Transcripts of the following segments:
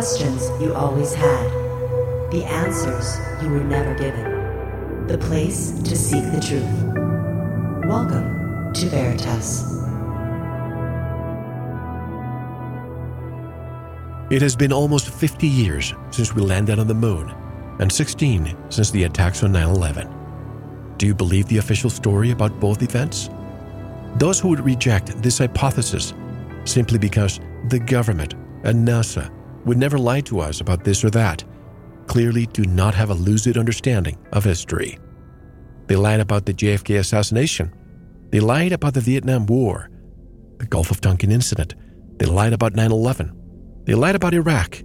questions you always had, the answers you were never given, the place to seek the truth. Welcome to Veritas. It has been almost 50 years since we landed on the moon, and 16 since the attacks on 9 11. Do you believe the official story about both events? Those who would reject this hypothesis simply because the government and NASA would never lie to us about this or that clearly do not have a lucid understanding of history. They lied about the JFK assassination. They lied about the Vietnam War, the Gulf of Tonkin incident. They lied about 9 11. They lied about Iraq,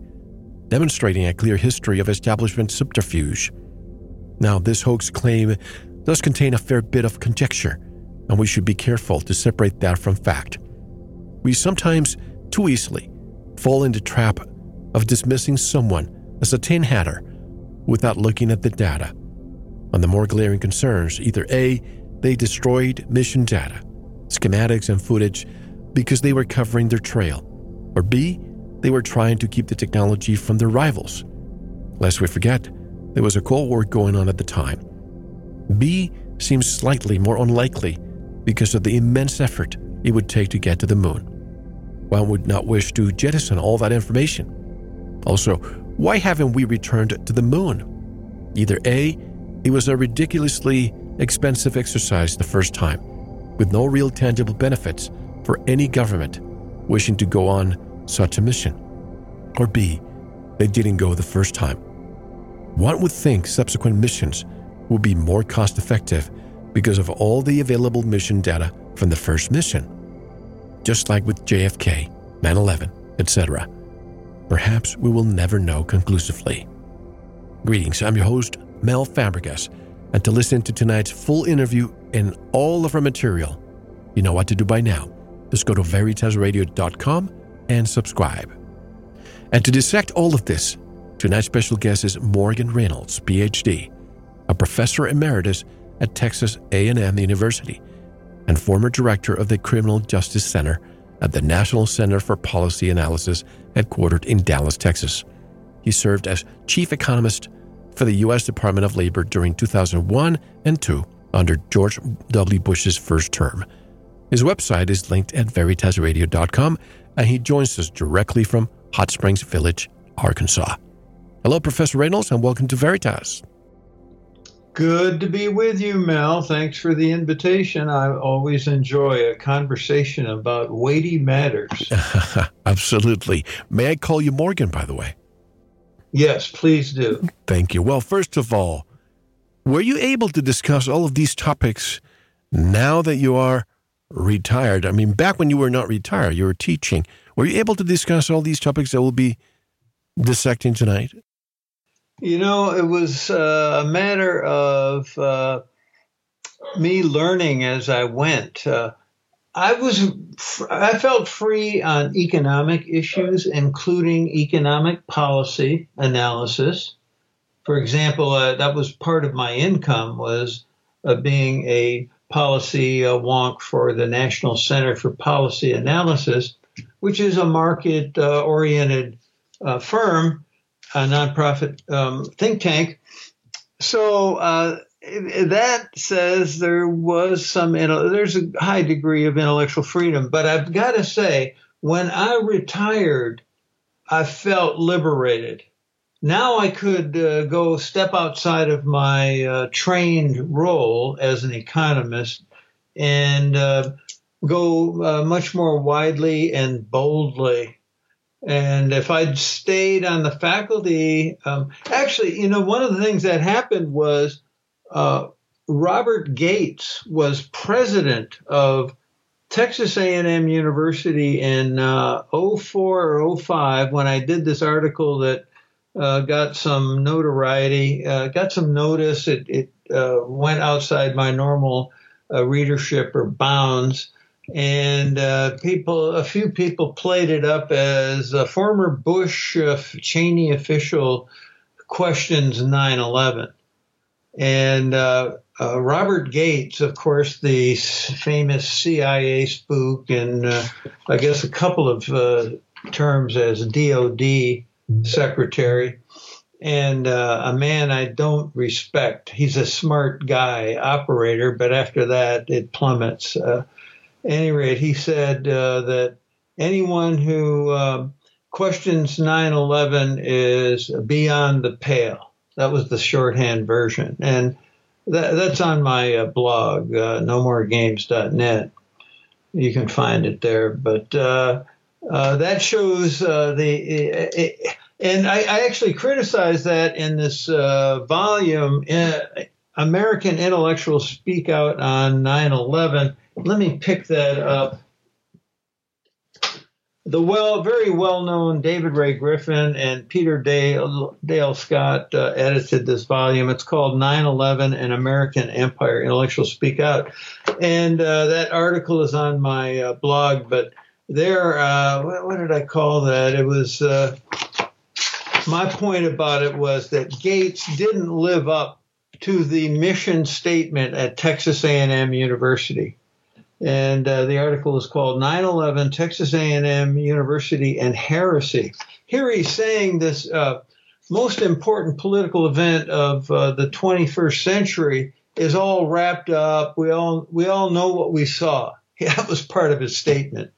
demonstrating a clear history of establishment subterfuge. Now, this hoax claim does contain a fair bit of conjecture, and we should be careful to separate that from fact. We sometimes, too easily, fall into trap of dismissing someone as a tin hatter without looking at the data. On the more glaring concerns, either A, they destroyed mission data, schematics, and footage because they were covering their trail, or B, they were trying to keep the technology from their rivals. Lest we forget, there was a Cold War going on at the time. B seems slightly more unlikely because of the immense effort it would take to get to the moon. One would not wish to jettison all that information. Also, why haven't we returned to the moon? Either A, it was a ridiculously expensive exercise the first time, with no real tangible benefits for any government wishing to go on such a mission. Or B, they didn't go the first time. One would think subsequent missions would be more cost effective because of all the available mission data from the first mission. Just like with JFK, 9 11, etc. Perhaps we will never know conclusively. Greetings, I'm your host, Mel Fabregas, and to listen to tonight's full interview and all of our material, you know what to do by now. Just go to veritasradio.com and subscribe. And to dissect all of this, tonight's special guest is Morgan Reynolds, PhD, a professor emeritus at Texas A&M University and former director of the Criminal Justice Center at the National Center for Policy Analysis headquartered in Dallas, Texas. He served as chief economist for the U.S. Department of Labor during 2001 and 2 under George W. Bush's first term. His website is linked at veritasradio.com and he joins us directly from Hot Springs Village, Arkansas. Hello, Professor Reynolds, and welcome to Veritas. Good to be with you, Mel. Thanks for the invitation. I always enjoy a conversation about weighty matters. Absolutely. May I call you Morgan, by the way? Yes, please do. Thank you. Well, first of all, were you able to discuss all of these topics now that you are retired? I mean, back when you were not retired, you were teaching. Were you able to discuss all these topics that we'll be dissecting tonight? You know, it was uh, a matter of uh, me learning as I went. Uh, I was, I felt free on economic issues, including economic policy analysis. For example, uh, that was part of my income was uh, being a policy uh, wonk for the National Center for Policy Analysis, which is a market oriented uh, firm, a nonprofit um, think tank. So uh, that says there was some, there's a high degree of intellectual freedom. But I've got to say, when I retired, I felt liberated. Now I could uh, go step outside of my uh, trained role as an economist and uh, go uh, much more widely and boldly. And if I'd stayed on the faculty, um, actually, you know, one of the things that happened was uh, Robert Gates was president of Texas A&M University in uh, 04 or 05 when I did this article that uh, got some notoriety, uh, got some notice. It, it uh, went outside my normal uh, readership or bounds. And uh, people, a few people played it up as a former Bush uh, Cheney official questions 9 11. And Robert Gates, of course, the famous CIA spook, and I guess a couple of terms as DOD secretary and uh, a man I don't respect. He's a smart guy, operator, but after that it plummets. Any rate, he said uh, that anyone who uh, questions 9/11 is beyond the pale. That was the shorthand version, and that, that's on my uh, blog, uh, nomoregames.net. You can find it there, but uh, uh, that shows the. and I, I, actually criticize that in this volume. American intellectuals speak out on 9/11. Let me pick that up the well, very well-known David Ray Griffin and Peter Dale, Dale Scott uh, edited this volume. It's called 9/11: and American Empire. Intellectuals Speak Out, and uh, that article is on my uh, blog. But there, uh, what, what, did I call that? It was uh, my point about it was that Gates didn't live up to the mission statement at Texas A&M University and uh, the article is called 9/11 Texas A&M University and Heresy. Here he's saying this uh, most important political event of uh, the 21st century is all wrapped up. We all we all know what we saw. That was part of his statement.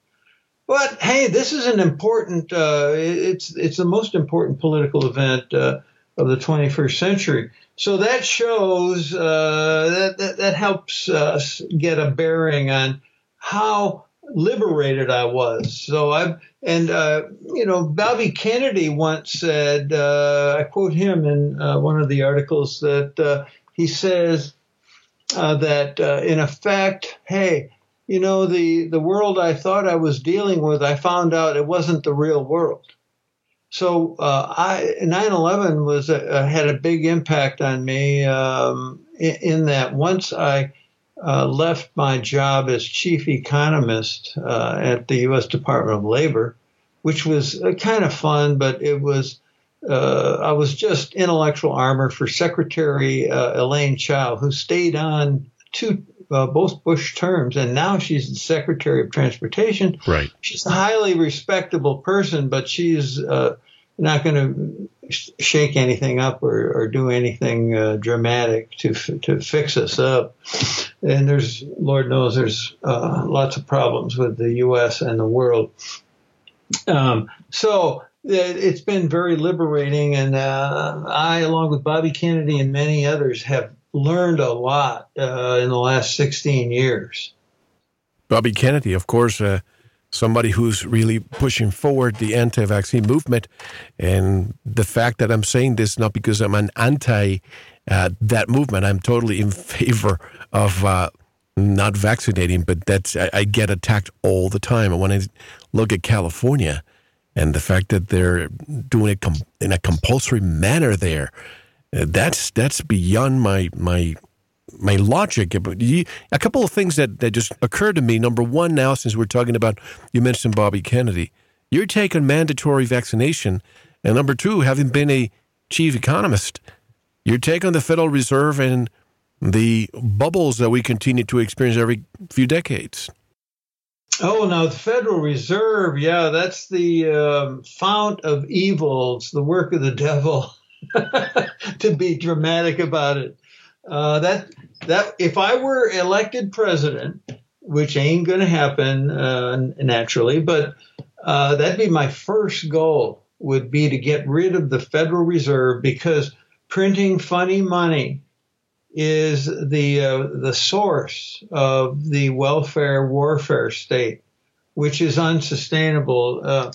But hey, this is an important. Uh, it's it's the most important political event uh, of the 21st century. So that shows uh, that, that, that helps us get a bearing on how liberated I was. So I and uh, you know Bobby Kennedy once said uh, I quote him in uh, one of the articles that uh, he says uh, that uh, in effect, hey, you know the the world I thought I was dealing with, I found out it wasn't the real world. So uh, I 9/11 was a, had a big impact on me um, in, in, that once I uh, left my job as chief economist uh, at the U.S. Department of Labor, which was uh, kind of fun, but it was uh, I was just intellectual armor for Secretary uh, Elaine Chao, who stayed on two uh, both Bush terms, and now she's the Secretary of Transportation. Right. She's a highly respectable person, but she's uh, not going to shake anything up or, or do anything uh, dramatic to to fix us up. And there's, Lord knows, there's uh, lots of problems with the U.S. and the world. Um, so it's been very liberating, and uh, I, along with Bobby Kennedy and many others, have learned a lot uh, in the last 16 years. Bobby Kennedy, of course, uh, somebody who's really pushing forward the anti vaccine movement. And the fact that I'm saying this not because I'm an anti uh, that movement, I'm totally in favor of. Uh, not vaccinating, but that's I, I, get attacked all the time. And when I look at California and the fact that they're doing it com- in a compulsory manner there, that's that's beyond my my my logic. A couple of things that, that just occurred to me. Number one, now since we're talking about, you mentioned Bobby Kennedy, you're taking mandatory vaccination, and number two, having been a chief economist, you're taking the Federal Reserve and the bubbles that we continue to experience every few decades. Oh, now the Federal Reserve, yeah, that's the um, fount of evil. It's the work of the devil. to be dramatic about it. Uh, that that if I were elected president, which ain't going to happen uh, naturally, but uh, that'd be my first goal. Would be to get rid of the Federal Reserve because printing funny money is the uh, the source of the welfare warfare state, which is unsustainable. Uh,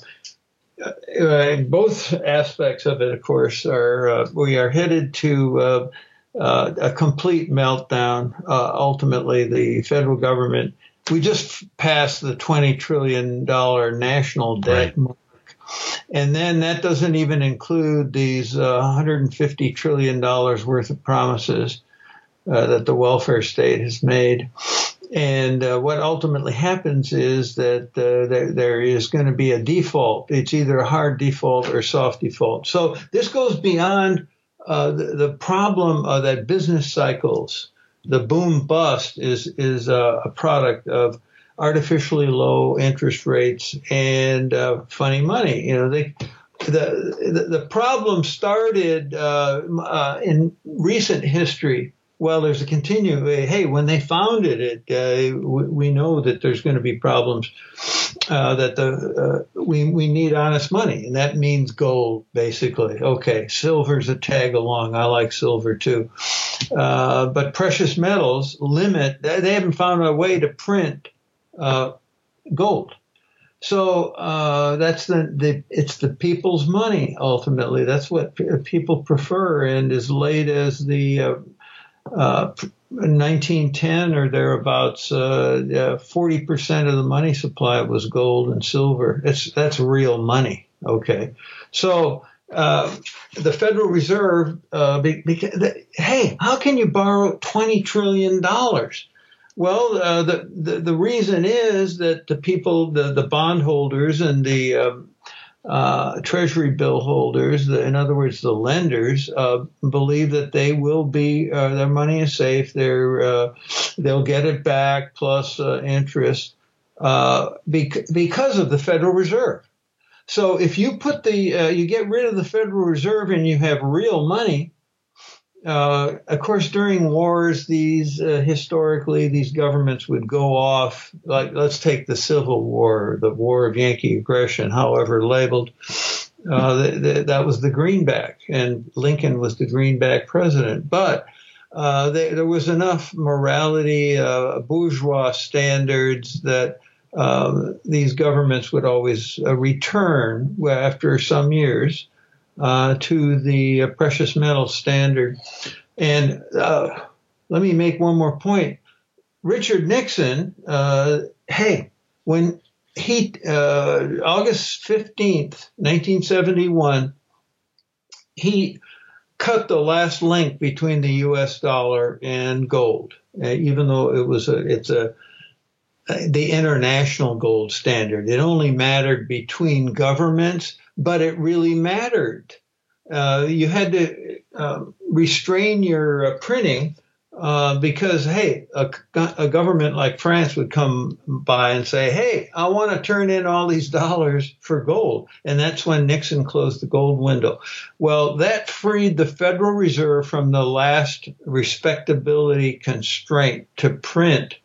uh, both aspects of it, of course, are uh, we are headed to uh, uh a complete meltdown. Uh, ultimately, the federal government. We just passed the twenty trillion dollar national debt right. mark, and then that doesn't even include these uh, 150 trillion dollars worth of promises that the welfare state has made. And uh, what ultimately happens is that uh, there, there is going to be a default. It's either a hard default or soft default. So this goes beyond uh, the, the, problem of that business cycles, the boom bust is is a product of artificially low interest rates and uh, funny money. You know, they the, the problem started uh, uh, in recent history. Well, there's a continuing. Hey, when they founded it, uh, we, we, know that there's going to be problems. Uh, that the uh, we we need honest money, and that means gold, basically. Okay, silver's a tag along. I like silver too, uh, but precious metals limit. They haven't found a way to print gold. So uh, that's the, the it's the people's money ultimately. That's what p- people prefer. And as late as the uh, uh, 1910 or thereabouts, uh, forty percent of the money supply was gold and silver. It's that's real money. Okay, so. Uh, the Federal Reserve, uh, because, hey, how can you borrow twenty trillion dollars? Well, uh, the, the, the reason is that the people, the the bondholders and the uh, uh, treasury bill holders, in other words, the lenders, uh, believe that they will be uh, their money is safe. They're uh, they'll get it back plus interest bec- because of the Federal Reserve. So if you put the you get rid of the Federal Reserve and you have real money, uh, of course, during wars, these uh, historically these governments would go off. Like, let's take the Civil War, the War of Yankee Aggression, however labeled. Uh, th- th- that was the greenback, and Lincoln was the greenback president. But uh, they, there was enough morality, uh, bourgeois standards that um, these governments would always return after some years uh, to the precious metal standard. And uh, let me make one more point. Richard Nixon, uh, hey, when he, uh, August 15th, 1971, he cut the last link between the U.S. dollar and gold, uh, even though it was a, it's a, the international gold standard. It only mattered between governments but it really mattered. Uh, you had to uh, restrain your uh, printing uh, because, hey, a, a, government like France would come by and say, hey, I want to turn in all these dollars for gold. And that's when Nixon closed the gold window. Well, that freed the Federal Reserve from the last respectability constraint to print.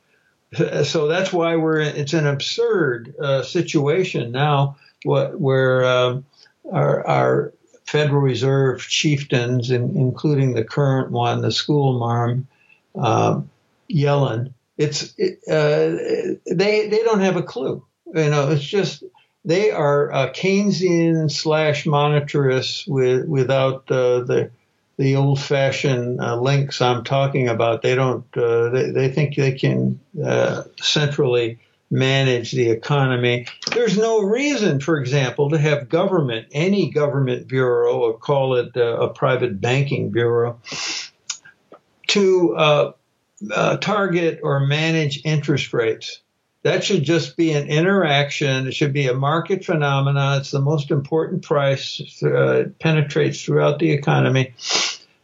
So that's why we're, it's an absurd uh, situation now what where um, our, our, Federal Reserve chieftains, in, including the current one, the school marm, um, Yellen, it's it, uh, they they don't have a clue. You know, it's just they are uh, Keynesian slash monetarists with without uh, the the old fashioned uh, links I'm talking about. They don't. Uh, they, they think they can uh, centrally manage the economy. There's no reason, for example, to have government, any government bureau, or call it uh, a private banking bureau, to uh, uh, target or manage interest rates. That should just be an interaction. It should be a market phenomenon. It's the most important price. Uh, penetrates throughout the economy.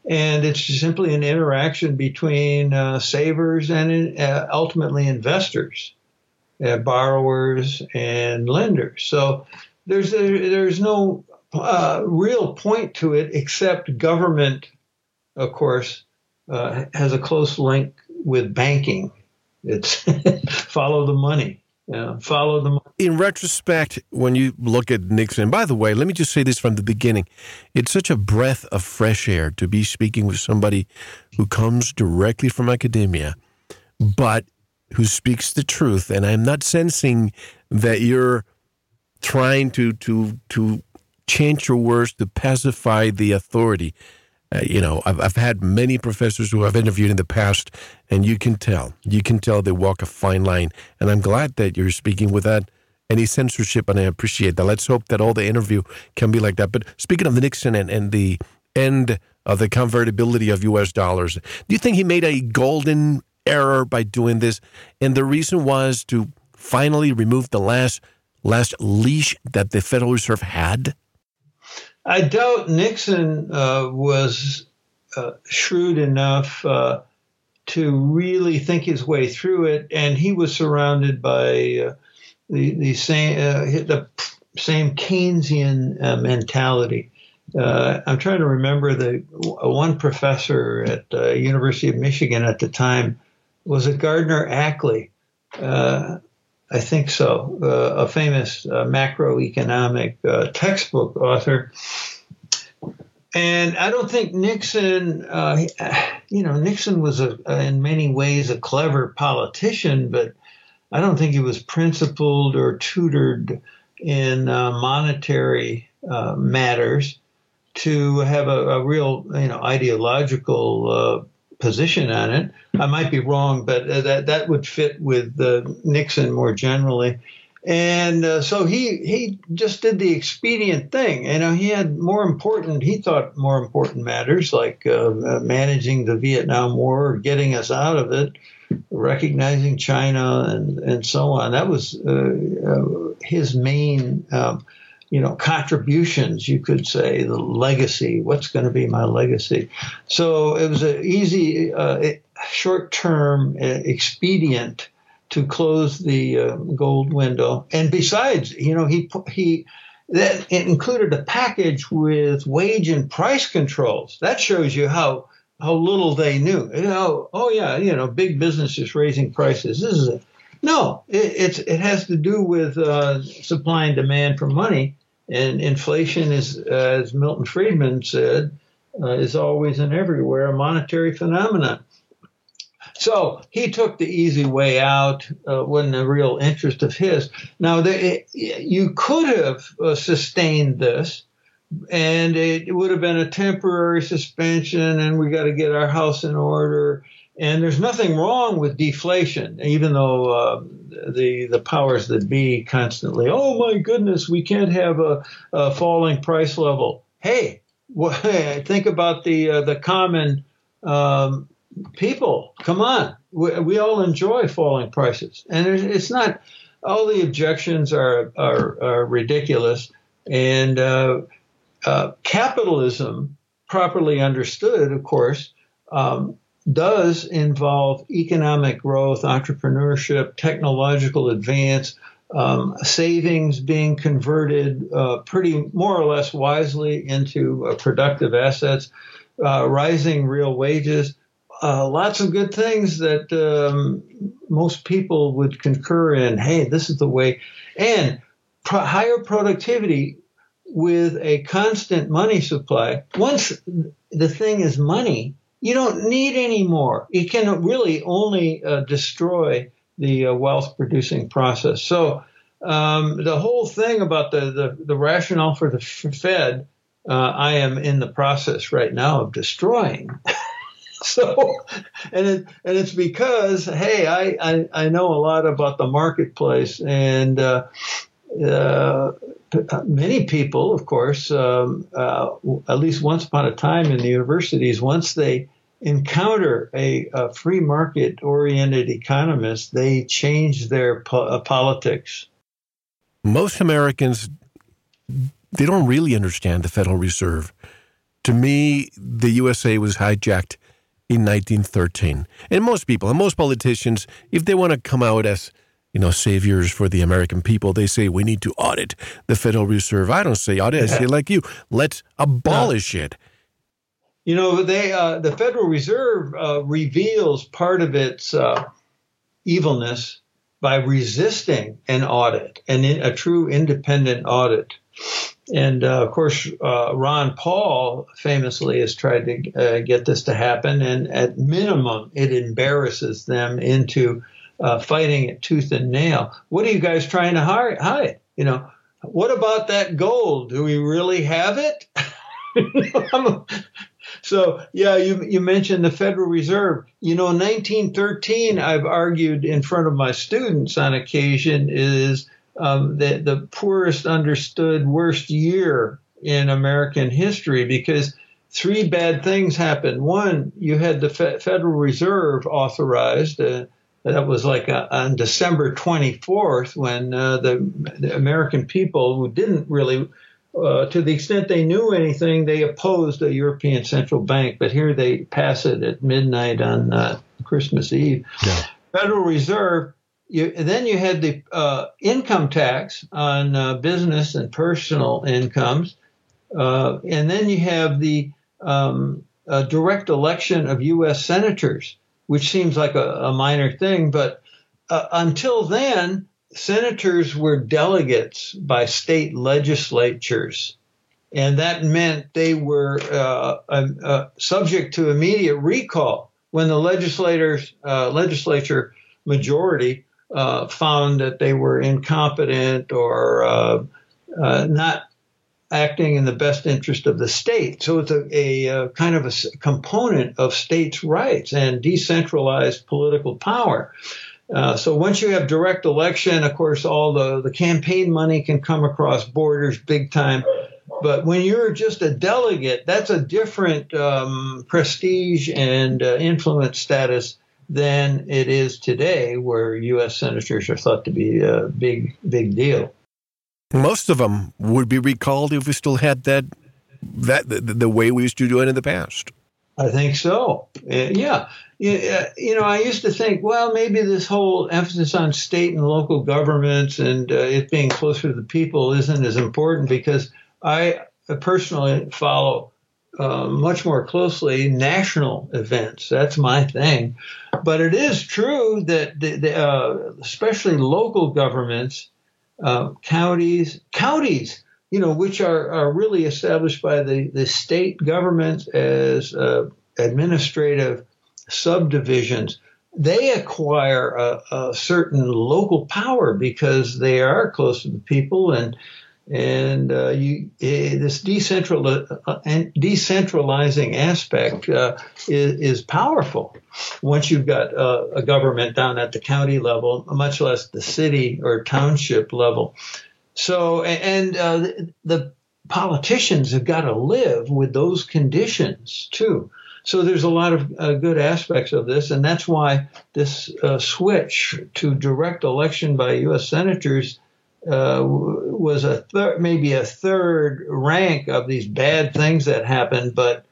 And it's simply an interaction between uh, savers and uh, ultimately investors uh, borrowers and lenders. So there's there's no uh, real point to it except government, of course, uh, has a close link with banking. It's follow the money. Yeah, follow the money. In retrospect, when you look at Nixon, by the way, let me just say this from the beginning. It's such a breath of fresh air to be speaking with somebody who comes directly from academia, but who speaks the truth, and I'm not sensing that you're trying to to to change your words to pacify the authority. Uh, you know, I've, I've had many professors who I've interviewed in the past, and you can tell, you can tell they walk a fine line. And I'm glad that you're speaking without any censorship, and I appreciate that. Let's hope that all the interview can be like that. But speaking of the Nixon and, and the end of the convertibility of U.S. dollars, do you think he made a golden error by doing this. And the reason was to finally remove the last last leash that the Federal Reserve had? I doubt Nixon uh, was uh, shrewd enough uh, to really think his way through it, and he was surrounded by uh, the the same uh, the same Keynesian uh, mentality. I'm trying to remember the one professor at University of Michigan at the time was it Gardner Ackley. Uh, I think so, uh, a famous uh, macroeconomic uh, textbook author. And I don't think Nixon, uh, you know, Nixon was a, in many ways a clever politician, but I don't think he was principled or tutored in uh, monetary matters to have a, a, real, you know, ideological position on it. I might be wrong, but uh, that that would fit with uh, Nixon more generally. And uh, so he he just did the expedient thing. You know, he had more important, he thought more important matters like uh, uh managing the Vietnam War, getting us out of it, recognizing China, and and so on. That was uh, his main. Um, you know, contributions, you could say, the legacy. What's going to be my legacy? So it was an easy, uh, short term uh, expedient to close the uh, gold window. And besides, you know, he, he, that it included a package with wage and price controls. That shows you how how little they knew. You know, oh yeah, you know, big businesses raising prices. This is a, no, it, it's it has to do with uh, supply and demand for money, and inflation is, as Milton Friedman said, uh, is always and everywhere a monetary phenomenon. So he took the easy way out, uh, wasn't a real interest of his. Now, the, you could have uh, sustained this, and it would have been a temporary suspension, and we got to get our house in order. And there's nothing wrong with deflation, even though uh, the the powers that be constantly, oh my goodness, we can't have a, a falling price level. Hey, well, think about the uh, the common um, people. Come on, we, we, all enjoy falling prices, and it's not. All the objections are are, are ridiculous, and uh, uh capitalism, properly understood, of course. Um, does involve economic growth, entrepreneurship, technological advance, um, savings being converted uh, pretty more or less wisely into uh, productive assets, uh, rising real wages, uh, lots of good things that um, most people would concur in. Hey, this is the way, and pro- higher productivity with a constant money supply. Once the thing is money, you don't need any more. It can really only uh, destroy the uh, wealth producing process. So um, the whole thing about the, the, the rationale for the Fed, uh, I am in the process right now of destroying. so, and it, and it's because hey, I, I, I know a lot about the marketplace and. Uh, uh, many people, of course, um, uh, at least once upon a time in the universities, once they encounter a, a free market oriented economist, they change their po- uh, politics. Most Americans, they don't really understand the Federal Reserve. To me, the USA was hijacked in 1913. And most people, and most politicians, if they want to come out as you know, saviors for the American people. They say we need to audit the Federal Reserve. I don't say audit. I say like you, let's abolish it. You know, they uh, the Federal Reserve uh, reveals part of its uh, evilness by resisting an audit, and a true independent audit. And uh, of course, uh, Ron Paul famously has tried to uh, get this to happen, and at minimum, it embarrasses them into fighting it tooth and nail. What are you guys trying to hide? You know, what about that gold? Do we really have it? So yeah, you you mentioned the Federal Reserve. You know, 1913, I've argued in front of my students on occasion is um, the the poorest understood worst year in American history because three bad things happened. One, you had the Fe- Federal Reserve authorized. Uh, that was like uh, on December 24th when uh, the, the, American people who didn't really uh, to the extent they knew anything, they opposed a European Central Bank. But here they pass it at midnight on uh, Christmas Eve. Yeah. Federal Reserve, you, then you had the uh, income tax on uh, business and personal incomes, uh, and then you have the um, direct election of U.S. senators, which seems like a, a minor thing, but uh, until then, senators were delegates by state legislatures. And that meant they were uh, uh, subject to immediate recall when the legislators, uh, legislature majority uh, found that they were incompetent or uh, not acting in the best interest of the state. So it's a, a, a, kind of a component of states' rights and decentralized political power. Uh, so once you have direct election, of course, all the, the campaign money can come across borders big time. But when you're just a delegate, that's a different um, prestige and uh, influence status than it is today, where U.S. senators are thought to be a big, big deal. Most of them would be recalled if we still had that that the, the way we used to do it in the past. I think so. Uh, yeah. Uh, you know, I used to think, well, maybe this whole emphasis on state and local governments and uh, it being closer to the people isn't as important because I personally follow uh, much more closely national events. That's my thing. But it is true that, the, the, uh, especially local governments, uh, counties, counties you know, which are, are really established by the, the state governments as uh, administrative subdivisions, they acquire a, a, certain local power because they are close to the people and and uh, you, uh, this decentral, uh, decentralizing aspect uh, is, is, powerful once you've got uh, a government down at the county level, much less the city or township level. So, and uh, the politicians have got to live with those conditions too. So there's a lot of uh, good aspects of this, and that's why this uh, switch to direct election by U.S. senators uh, was a maybe a third rank of these bad things that happened, but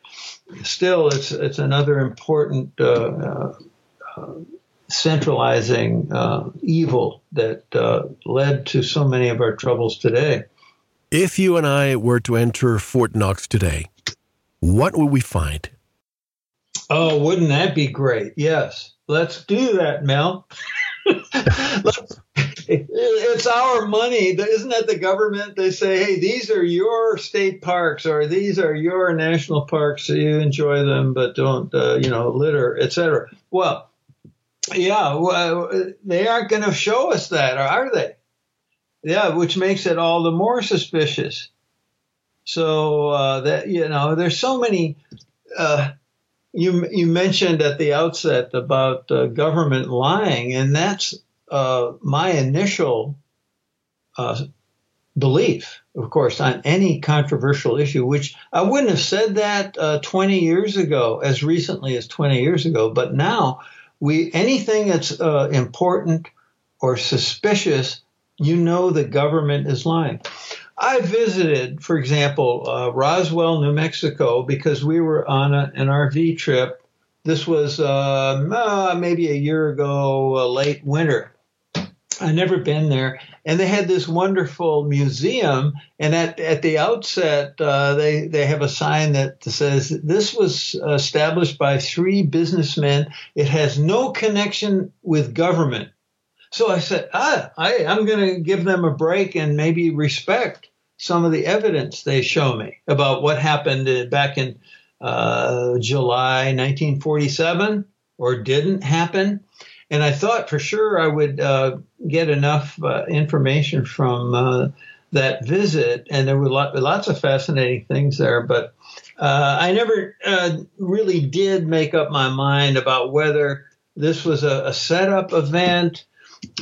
still, it's it's another important uh, uh, centralizing uh, evil that uh, led to so many of our troubles today. If you and I were to enter Fort Knox today, what would we find? Oh, wouldn't that be great? Yes. Let's do that, Mel. it's our money. Isn't that the government? They say, hey, these are your state parks or these are your national parks. So you enjoy them, but don't, uh, you know, litter, etc. Well, yeah, well, they aren't going to show us that, are they? Yeah, which makes it all the more suspicious. So uh, that you know, there's so many. Uh, you you mentioned at the outset about uh, government lying, and that's uh, my initial uh, belief, of course, on any controversial issue. Which I wouldn't have said that uh, 20 years ago, as recently as 20 years ago, but now we anything that's uh, important or suspicious, you know the government is lying. I visited, for example, uh, Roswell, New Mexico, because we were on a, an RV trip. This was uh, maybe a year ago, late winter. I never been there, and they had this wonderful museum. And at at the outset, uh, they they have a sign that says this was established by three businessmen. It has no connection with government. So I said, ah, I, I'm going to give them a break and maybe respect some of the evidence they show me about what happened back in uh, July 1947 or didn't happen. And I thought for sure I would uh, get enough uh, information from uh, that visit, and there were lot, lots of fascinating things there. But uh, I never uh, really did make up my mind about whether this was a, a setup event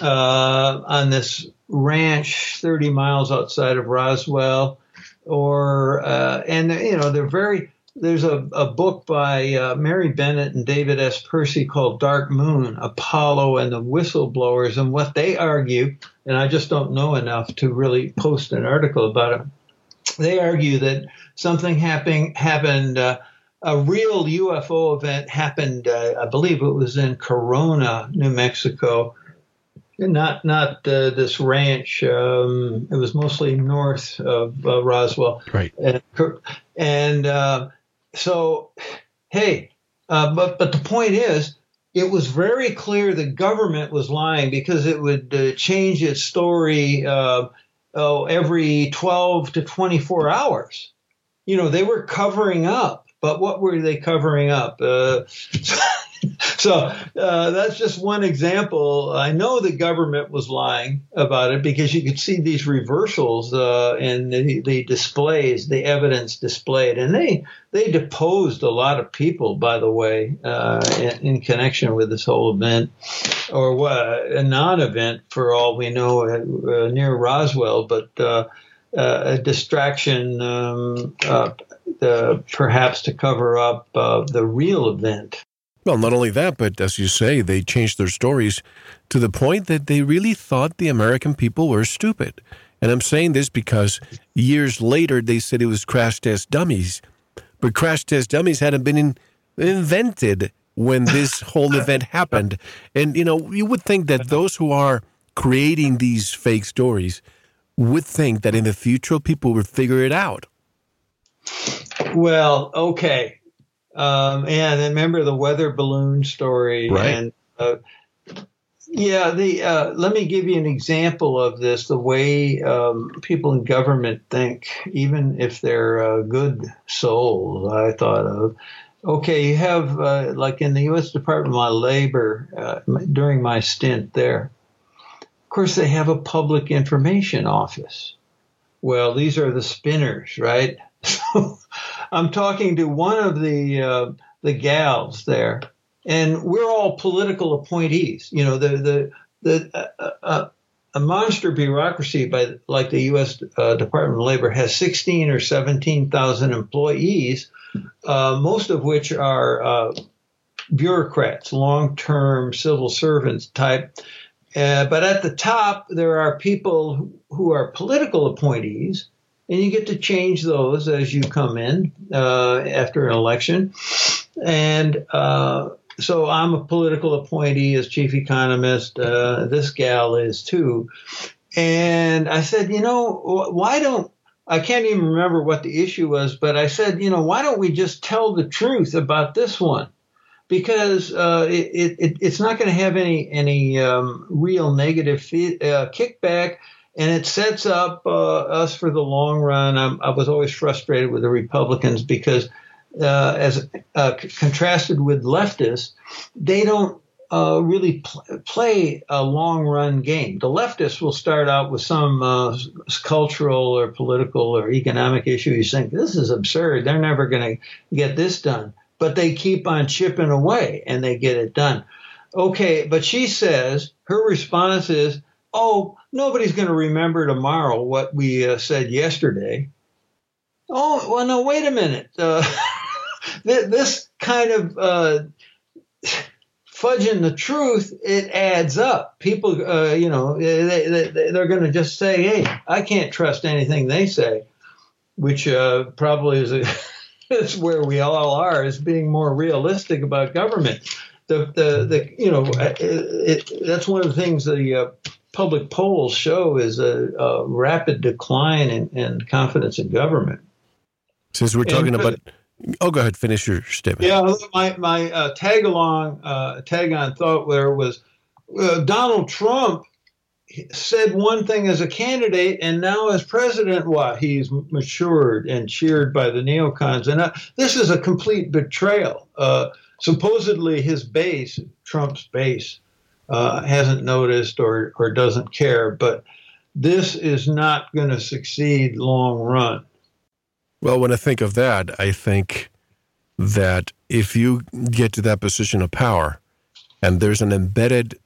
uh, on this ranch 30 miles outside of Roswell, or and you know they're very there's a, a book by uh, Mary Bennett and David S. Percy called Dark Moon, Apollo and the Whistleblowers. And what they argue, and I just don't know enough to really post an article about it, they argue that something happened, happened uh, a real UFO event happened, uh, I believe it was in Corona, New Mexico. not not uh, this ranch. Um, it was mostly north of uh, Roswell. Right. And, and uh, so, hey, uh, but but the point is, it was very clear the government was lying because it would uh, change its story uh, oh, every 12 to 24 hours. You know, they were covering up, but what were they covering up? Uh, so uh, that's just one example. I know the government was lying about it because you could see these reversals uh, in the, the, displays, the evidence displayed, and they they deposed a lot of people, by the way, uh, in, in, connection with this whole event, or a non-event for all we know uh, near Roswell, but uh, uh, a distraction. Um, perhaps to cover up the real event. Well, not only that, but as you say, they changed their stories to the point that they really thought the American people were stupid. And I'm saying this because years later they said it was crash test dummies, but crash test dummies hadn't been in, invented when this whole event happened. And, you know, you would think that those who are creating these fake stories would think that in the future people would figure it out. Well, okay. Um, and remember the weather balloon story. Right. And uh, yeah, the uh, let me give you an example of this. The way um, people in government think, even if they're uh, good souls, I thought of. Okay, you have uh, like in the U.S. Department of Labor uh, during my stint there. Of course, they have a public information office. Well, these are the spinners, right? I'm talking to one of the uh, the gals there, and we're all political appointees. You know, the the the uh, uh, a monster bureaucracy by like the U.S. Uh, Department of Labor has 16 or 17 thousand employees, uh, most of which are uh, bureaucrats, long-term civil servants type. but at the top, there are people who are political appointees and you get to change those as you come in uh, after an election. And uh, so I'm a political appointee as chief economist. Uh, this gal is too. And I said, you know, why don't I can't even remember what the issue was, but I said, you know, why don't we just tell the truth about this one? Because uh, it, it, it's not going to have any any um, real negative fee- uh, kickback and it sets up uh, us for the long run. I'm, i was always frustrated with the Republicans because, uh, as uh, c- contrasted with leftists, they don't uh, really pl- play a long run game. The leftists will start out with some uh, cultural or political or economic issue. You think this is absurd. They're never going to get this done, but they keep on chipping away and they get it done. Okay, but she says her response is oh, nobody's going to remember tomorrow what we uh, said yesterday. Oh, well, no, wait a minute. Uh, this kind of uh, fudging the truth, it adds up. People, uh, you know, they, they, they're going to just say, hey, I can't trust anything they say, which uh, probably is, a, is where we all are, is being more realistic about government. The, the, the you know, it, it, that's one of the things the uh, public polls show is a, a rapid decline in, in, confidence in government. Since we're talking and, about, oh, go ahead, finish your statement. Yeah, my my uh, tag along, uh, tag on thought there was uh, Donald Trump said one thing as a candidate, and now as president, what he's matured and cheered by the neocons, and uh, this is a complete betrayal. Uh, supposedly, his base, Trump's base uh, hasn't noticed or, or doesn't care. But this is not going to succeed long run. Well, when I think of that, I think that if you get to that position of power and there's an embedded,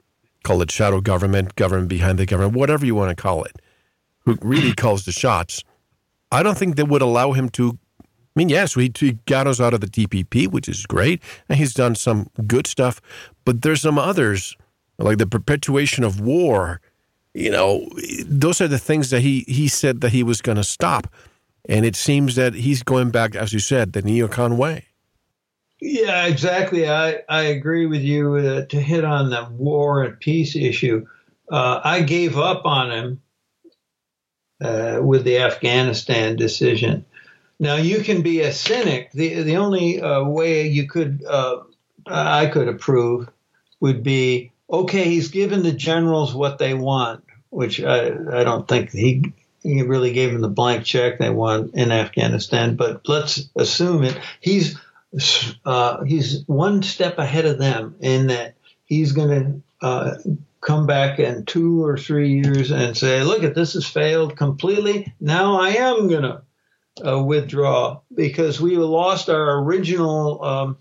call it shadow government, government behind the government, whatever you want to call it, who really calls the shots, I don't think they would allow him to. I mean, yes, he, he got us out of the TPP, which is great, and he's done some good stuff, but there's some others like the perpetuation of war. You know, those are the things that he, he said that he was going to stop. And it seems that he's going back, as you said, the neocon way. Yeah, exactly. I, I agree with you uh, to hit on the war and peace issue. uh, I gave up on him uh, with the Afghanistan decision. Now you can be a cynic. The the only uh, way you could uh, I could approve would be okay. He's given the generals what they want, which I I don't think he he really gave them the blank check they want in Afghanistan. But let's assume it. He's uh, he's one step ahead of them in that he's going to uh, come back in two or three years and say, look at this has failed completely. Now I am going to uh, withdraw because we lost our original um,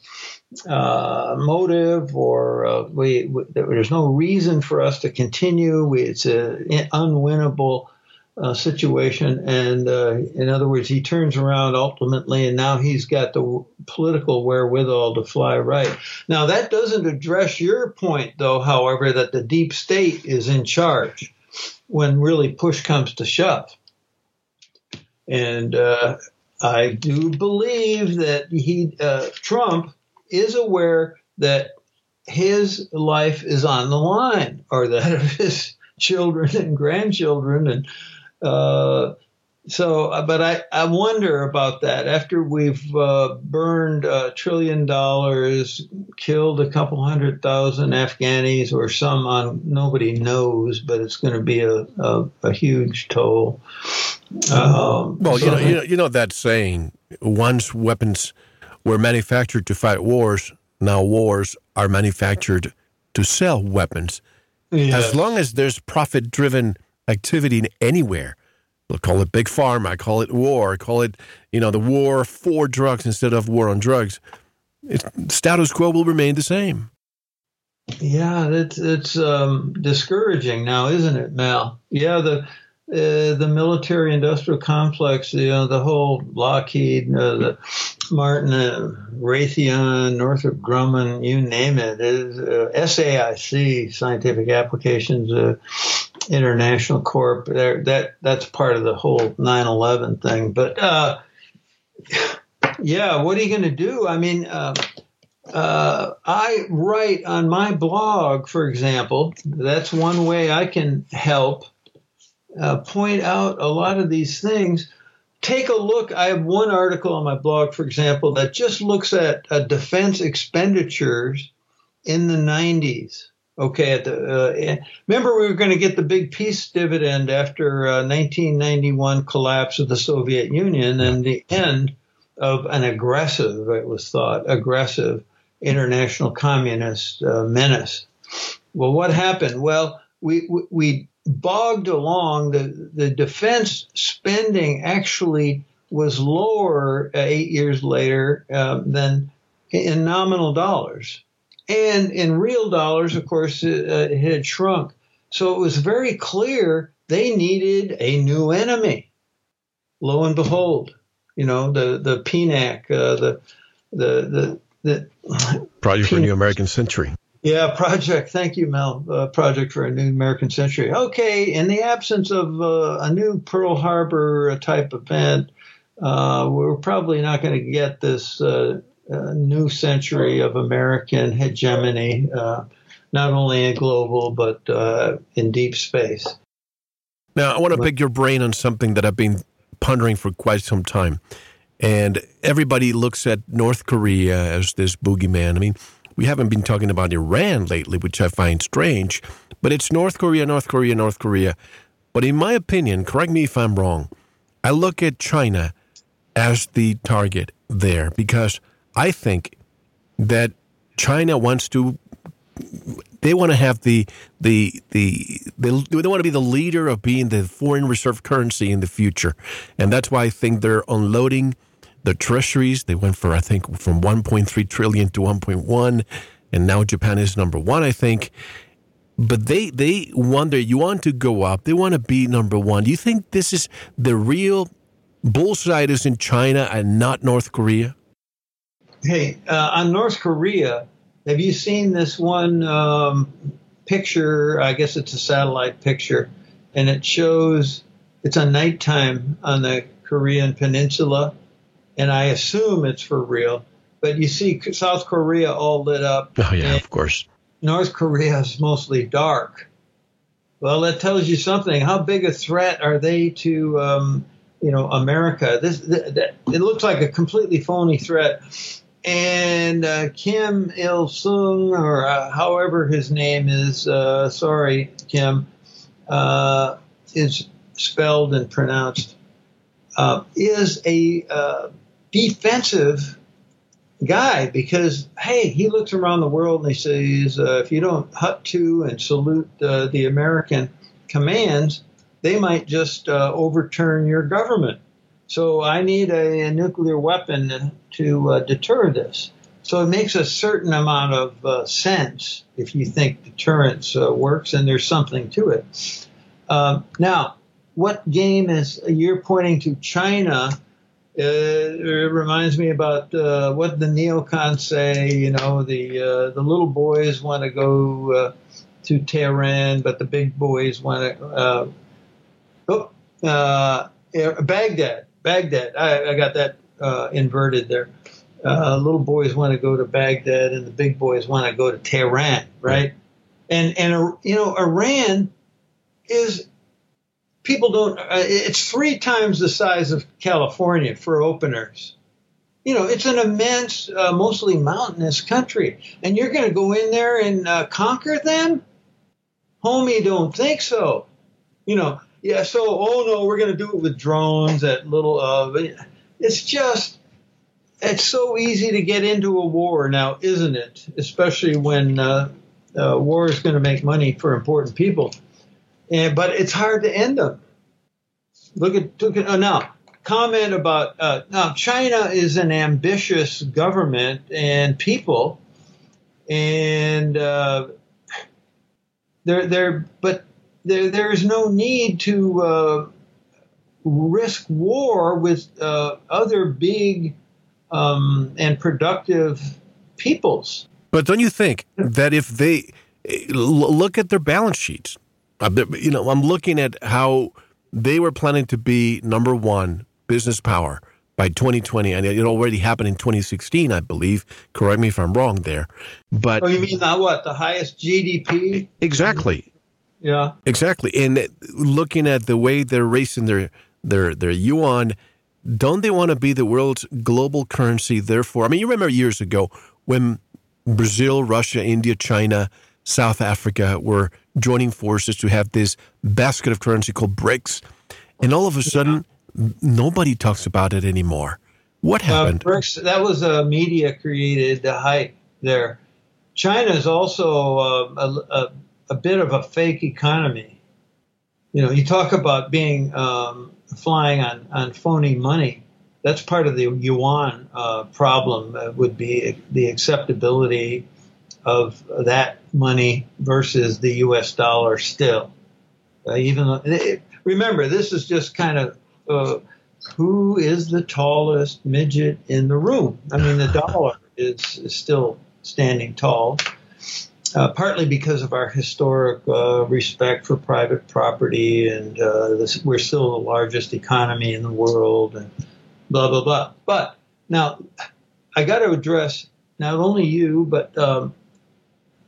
uh, motive or uh, we, we, there's no reason for us to continue. We, it's an unwinnable uh, situation. And uh, in other words, he turns around ultimately, and now he's got the political wherewithal to fly right. Now, that doesn't address your point, though, however, that the deep state is in charge when really push comes to shove. And uh, I do believe that he, uh, Trump, is aware that his life is on the line, or that of his children and grandchildren, and uh, so, but I, I wonder about that. After we've uh, burned a trillion dollars, killed a couple hundred thousand Afghanis, or some on nobody knows, but it's going to be a, a, a huge toll. Um, well, so you know, you know, you know that saying: once weapons were manufactured to fight wars, now wars are manufactured to sell weapons. Yes. As long as there's profit-driven activity anywhere. We'll call it big pharma. I call it war. I call it, you know, the war for drugs instead of war on drugs. It's, status quo will remain the same. Yeah, it's it's um, discouraging now, isn't it, Mal? Yeah, the uh, the military industrial complex, you know, the whole Lockheed, uh, the Martin, uh, Raytheon, Northrop Grumman, you name it, is uh, SAIC, Scientific Applications uh, International Corp. That that's part of the whole 9/11 thing. But uh, yeah, what are you going to do? I mean. I write on my blog, for example. That's one way I can help uh, point out a lot of these things. Take a look. I have one article on my blog, for example, that just looks at uh, defense expenditures in the 90s. Okay, the, uh, remember we were going to get the big peace dividend after 1991 uh, collapse of the Soviet Union and the end of an aggressive, it was thought, aggressive international communist uh, menace. Well, what happened? Well, we, we bogged along, the, the defense spending actually was lower uh, eight years later uh, than in nominal dollars. And in real dollars, of course, it, uh, it had shrunk. So it was very clear they needed a new enemy. Lo and behold, you know, the, the PNAC, uh, the, the, the, the Project for a New American Century. Yeah, project. Thank you, Mel. Uh, project for a new American century. Okay, in the absence of uh, a new Pearl Harbor type event, uh, we're probably not going to get this uh, uh, new century of American hegemony, uh, not only in global but in deep space. Now, I want to pick your brain on something that I've been pondering for quite some time, and everybody looks at North Korea as this boogeyman. I mean we haven't been talking about Iran lately, which I find strange, but it's North Korea, North Korea, North Korea. But in my opinion, correct me if I'm wrong, I look at China as the target there because I think that China wants to they want to have the the the they, they want to be the leader of being the foreign reserve currency in the future, and that's why I think they're unloading the treasuries. They went for, I think, from 1.3 trillion to 1.1, and now Japan is number one, I think. But they they wonder you want to go up. They want to be number one. Do you think this is the real bullseye is in China and not North Korea? Hey, uh, on North Korea, have you seen this one um, picture? I guess it's a satellite picture, and it shows it's a nighttime on the Korean peninsula, and I assume it's for real. But you see South Korea all lit up. Oh yeah, of course. North Korea is mostly dark. Well, that tells you something. How big a threat are they to, um, you know, America? This, th- th- it looks like a completely phony threat. And uh, Kim Il Sung, or uh, however his name is, uh, sorry, Kim, uh, is spelled and pronounced, uh, is a uh, defensive guy because hey, he looks around the world and he says, uh, if you don't hut to and salute uh, the American commands, they might just uh, overturn your government. So I need a, a nuclear weapon to uh, deter this. So it makes a certain amount of uh, sense if you think deterrence uh, works, and there's something to it. Um, now, what game is you're pointing to China? Uh, it reminds me about uh, what the neocons say. You know, the uh, the little boys want to go uh, to Tehran, but the big boys want to. Uh, oh, uh, Baghdad, Baghdad. I, I got that inverted there. little boys want to go to Baghdad, and the big boys want to go to Tehran, right? And and you know, Iran is people don't, uh, it's three times the size of California for openers. You know, it's an immense, uh, mostly mountainous country. And you're going to go in there and uh, conquer them? Homie, don't think so. You know, yeah, so, oh no, we're going to do it with drones at little, uh, it's just, it's so easy to get into a war now, isn't it? Especially when uh, uh, war is going to make money for important people. And, but it's hard to end them. Look at, look at oh, now comment about uh, now China is an ambitious government and people, and uh, there there but there there is no need to uh, risk war with uh, other big um, and productive peoples. But don't you think that if they look at their balance sheets, you know, I'm looking at how they were planning to be number one business power by 2020, and it already happened in 2016, I believe. Correct me if I'm wrong there. But oh, you mean that what the highest GDP? Exactly. Yeah. Exactly. And looking at the way they're racing their their their yuan, don't they want to be the world's global currency? Therefore, I mean, you remember years ago when Brazil, Russia, India, China South Africa were joining forces to have this basket of currency called BRICS. And all of a sudden, nobody talks about it anymore. What happened? Uh, BRICS, that was a media created hype there. China is also uh, a, a, a, bit of a fake economy. You know, you talk about being um, flying on, on phony money. That's part of the yuan uh, problem. Uh, would be the acceptability of that money versus the U.S. dollar still. Uh, even though, remember, this is just kind of uh, who is the tallest midget in the room. I mean, the dollar is, is still standing tall. Uh, partly because of our historic uh, respect for private property, and uh, this, we're still the largest economy in the world, and blah blah blah. But now, I got to address not only you, but um,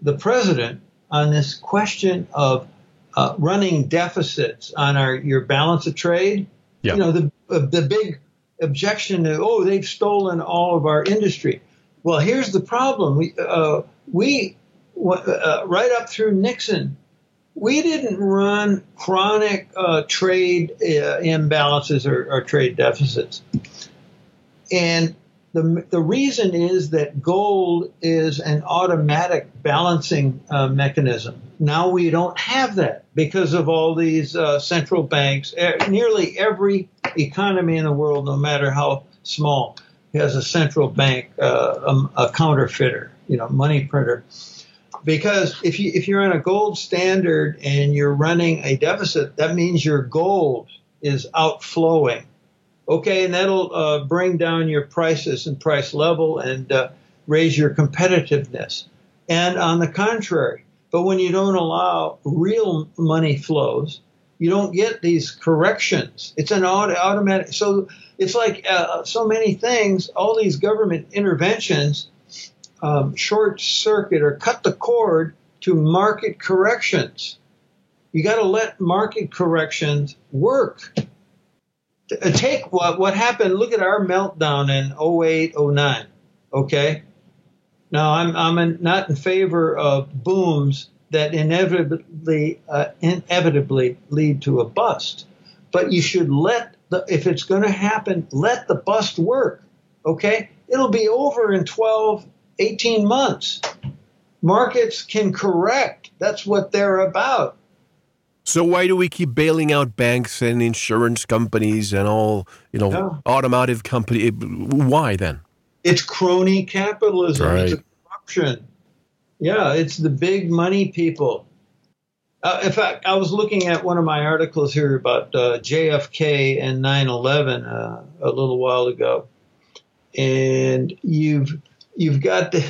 the president on this question of uh, running deficits on our your balance of trade. You know the uh, the big objection to oh they've stolen all of our industry. Well, here's the problem. We uh, we uh, right up through Nixon, we didn't run chronic uh, trade uh, imbalances or, or trade deficits, and the, the reason is that gold is an automatic balancing uh, mechanism. Now we don't have that because of all these uh, central banks. nearly every economy in the world, no matter how small, has a central bank, uh, um, a counterfeiter, you know, money printer. Because if you if you're on a gold standard and you're running a deficit, that means your gold is outflowing Okay, and that'll uh, bring down your prices and price level and uh, raise your competitiveness. And on the contrary, but when you don't allow real money flows, you don't get these corrections. It's an auto- automatic. So it's like uh, so many things. All these government interventions um, short circuit or cut the cord to market corrections. You got to let market corrections work. Take what what happened. Look at our meltdown in 08, 09. Okay. Now I'm I'm in, not in favor of booms that inevitably uh, inevitably lead to a bust, but you should let the if it's going to happen, let the bust work. Okay, it'll be over in 12, 18 months. Markets can correct. That's what they're about. So why do we keep bailing out banks and insurance companies and all, you know, automotive company? Why then? It's crony capitalism. Right. It's corruption. Yeah, it's the big money people. Uh, in fact, I was looking at one of my articles here about uh, JFK and 9/11 uh, a little while ago, and you've you've got the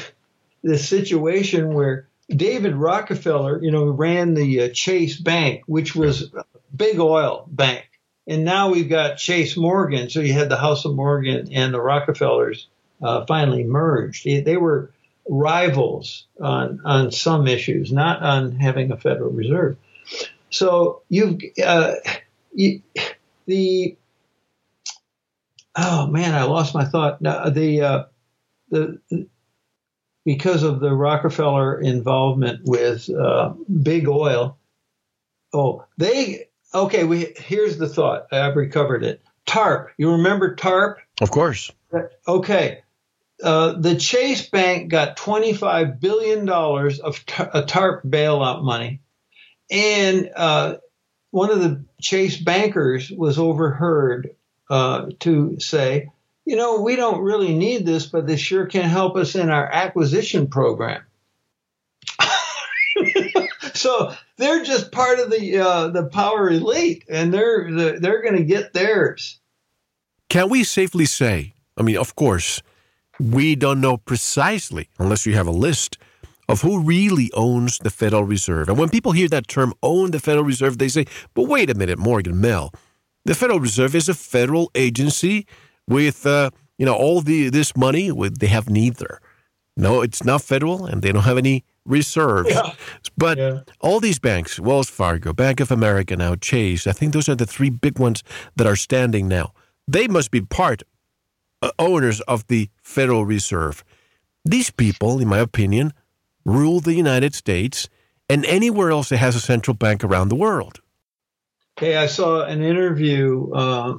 the situation where David Rockefeller, you know, ran the uh, Chase Bank, which was a big oil bank. And now we've got Chase Morgan. So you had the House of Morgan and the Rockefellers uh, finally merged. They, they, were rivals on, on some issues, not on having a Federal Reserve. So you've, uh, you, the, oh man, I lost my thought. the, uh, the, because of the Rockefeller involvement with uh, big oil. Oh, they okay. We here's the thought. I've recovered it. TARP. You remember TARP? Of course. Okay. Uh, the Chase Bank got $25 billion of TARP bailout money. And uh, one of the Chase bankers was overheard uh, to say, you know, we don't really need this, but this sure can help us in our acquisition program. so they're just part of the uh, the power elite, and they're they're going to get theirs. Can we safely say? I mean, of course, we don't know precisely unless you have a list of who really owns the Federal Reserve. And when people hear that term "own the Federal Reserve," they say, "But wait a minute, Morgan Mel." The Federal Reserve is a federal agency with uh, you know all the this money. With they have neither. No, it's not federal, and they don't have any reserves. Yeah. But yeah. all these banks, Wells Fargo, Bank of America, now Chase, I think those are the three big ones that are standing now. They must be part uh, owners of the Federal Reserve. These people, in my opinion, rule the United States and anywhere else that has a central bank around the world. Hey, I saw an interview uh,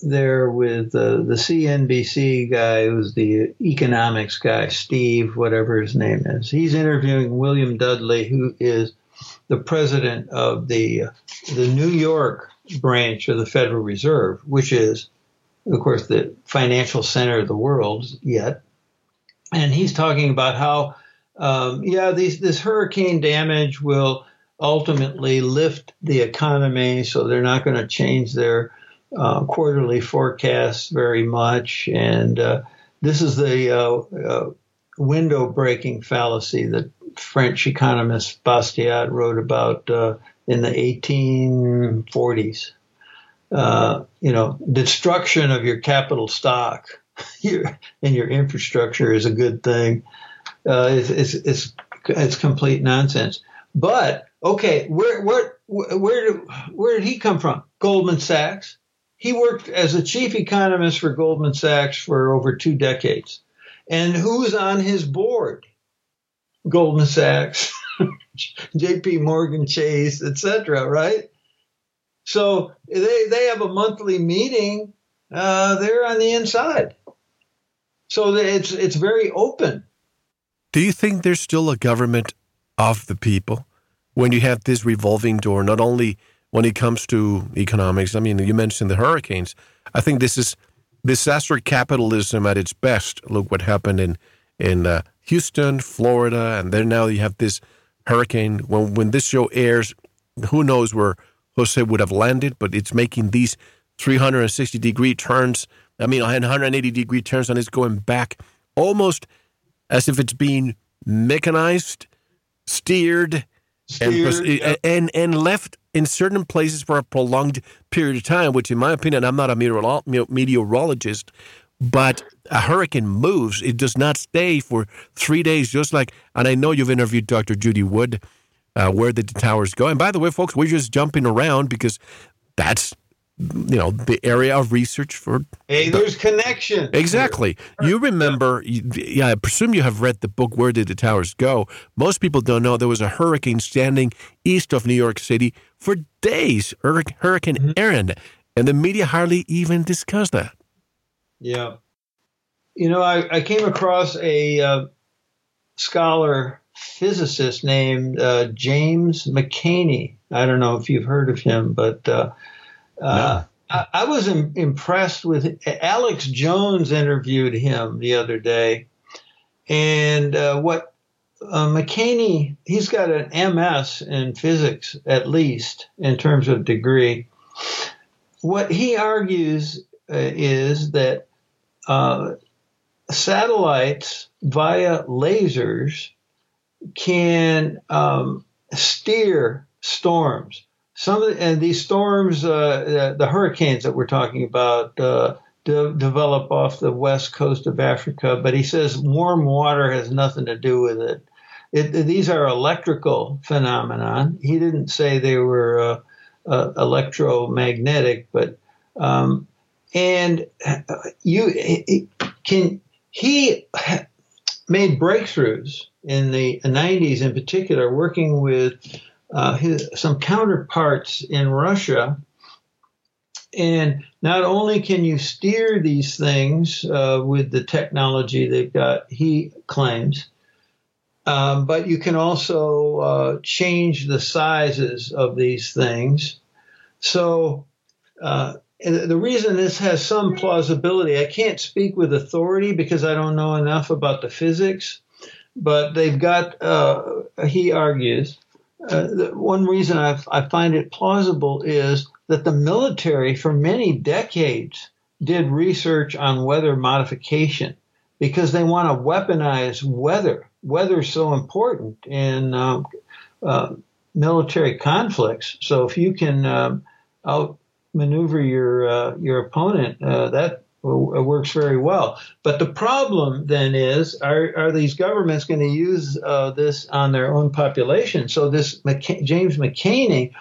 there with uh, the CNBC guy who's the economics guy, Steve, whatever his name is. He's interviewing William Dudley, who is the president of the the New York branch of the Federal Reserve, which is, of course, the financial center of the world yet. And he's talking about how, um, yeah, these, this hurricane damage will ultimately lift the economy, so they're not going to change their uh, quarterly forecasts very much. And uh, this is the uh, uh, window breaking fallacy that French economist Bastiat wrote about uh, in the 1840s. you know, destruction of your capital stock and your infrastructure is a good thing. It's, it's, it's, it's complete nonsense. But okay, where where where did, where did he come from? Goldman Sachs he worked as a chief economist for Goldman Sachs for over two decades. And who's on his board? Goldman Sachs, JP Morgan Chase, etc. right? So they, they have a monthly meeting. Uh, they're on the inside. So it's, it's very open. Do you think there's still a government of the people when you have this revolving door, not only – when it comes to economics. I mean, you mentioned the hurricanes. I think this is disaster capitalism at its best. Look what happened in in uh, Houston, Florida, and then now you have this hurricane. When when this show airs, who knows where Jose would have landed? But it's making these 360 degree turns. I mean, 180 degree turns, and it's going back almost as if it's being mechanized, steered, steered and, yeah. and and left in certain places for a prolonged period of time, which, in my opinion, I'm not a meteorologist, but a hurricane moves. It does not stay for three days, just like, and I know you've interviewed Dr. Judy Wood. Uh, where did the towers go? And by the way, folks, we're just jumping around because that's you know the area of research for hey there's connection. Exactly. You remember yeah i presume you have read the book where did the towers go? Most people don't know there was a hurricane standing east of new york city for days hurricane mm-hmm. Erin and the media hardly even discussed that. Yeah. You know i, I came across a uh, scholar physicist named uh, james mccanney i don't know if you've heard of him but uh, uh, I, I, was Im- impressed with Alex Jones interviewed him the other day, and uh, what uh, McCanney he's got an MS in physics at least in terms of degree. What he argues uh, is that uh, satellites via lasers can um, steer storms some of the, and these storms, uh, the hurricanes that we're talking about, uh, de- develop off the west coast of Africa. But he says warm water has nothing to do with it. it these are electrical phenomenon. He didn't say they were uh, uh electromagnetic, but um, and you can he made breakthroughs in the 90s in particular, working with uh, his, some counterparts in Russia. And not only can you steer these things uh, with the technology they've got, he claims, um, but you can also uh, change the sizes of these things. So, uh, the reason this has some plausibility, I can't speak with authority because I don't know enough about the physics, but they've got, uh, he argues, uh, one reason I, I find it plausible is that the military, for many decades, did research on weather modification because they want to weaponize weather. Weather is so important in um, uh, military conflicts. So if you can um, outmaneuver your uh, your opponent, uh, that works very well. But the problem then is, are, are these governments going to use uh, this on their own population? So this James McCanney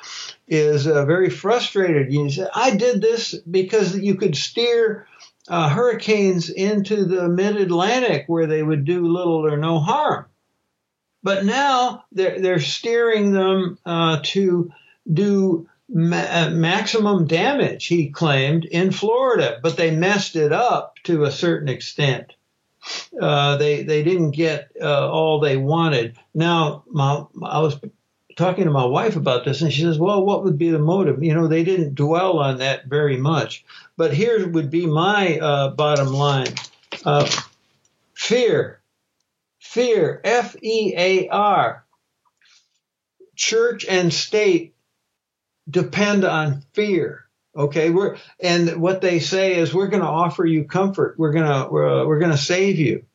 is uh, very frustrated. He said, I did this because you could steer uh, hurricanes into the mid-Atlantic where they would do little or no harm. But now they're, they're steering them uh, to do ma- uh, maximum damage, he claimed, in Florida, but they messed it up to a certain extent. Uh, they they didn't get uh, all they wanted. Now, my, I was talking to my wife about this, and she says, "Well, what would be the motive?" You know, they didn't dwell on that very much. But here would be my uh, bottom line: uh, fear, fear, F E A R. Church and state depend on fear. Okay, we're and what they say is we're going to offer you comfort. We're to we're, uh, we're to save you.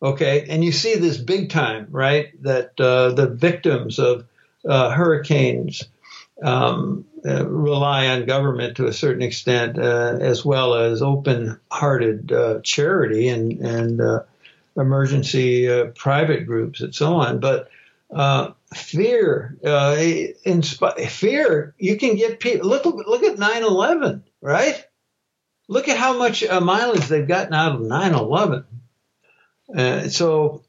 Okay, and you see this big time, right? That uh, the victims of uh, hurricanes um, uh, rely on government to a certain extent, uh, as well as open-hearted uh, charity and and emergency private groups and so on. But fear, uh, insp- fear, you can get people. Look, look at 9/11, right? Look at how much uh, mileage they've gotten out of 9/11. Uh, so,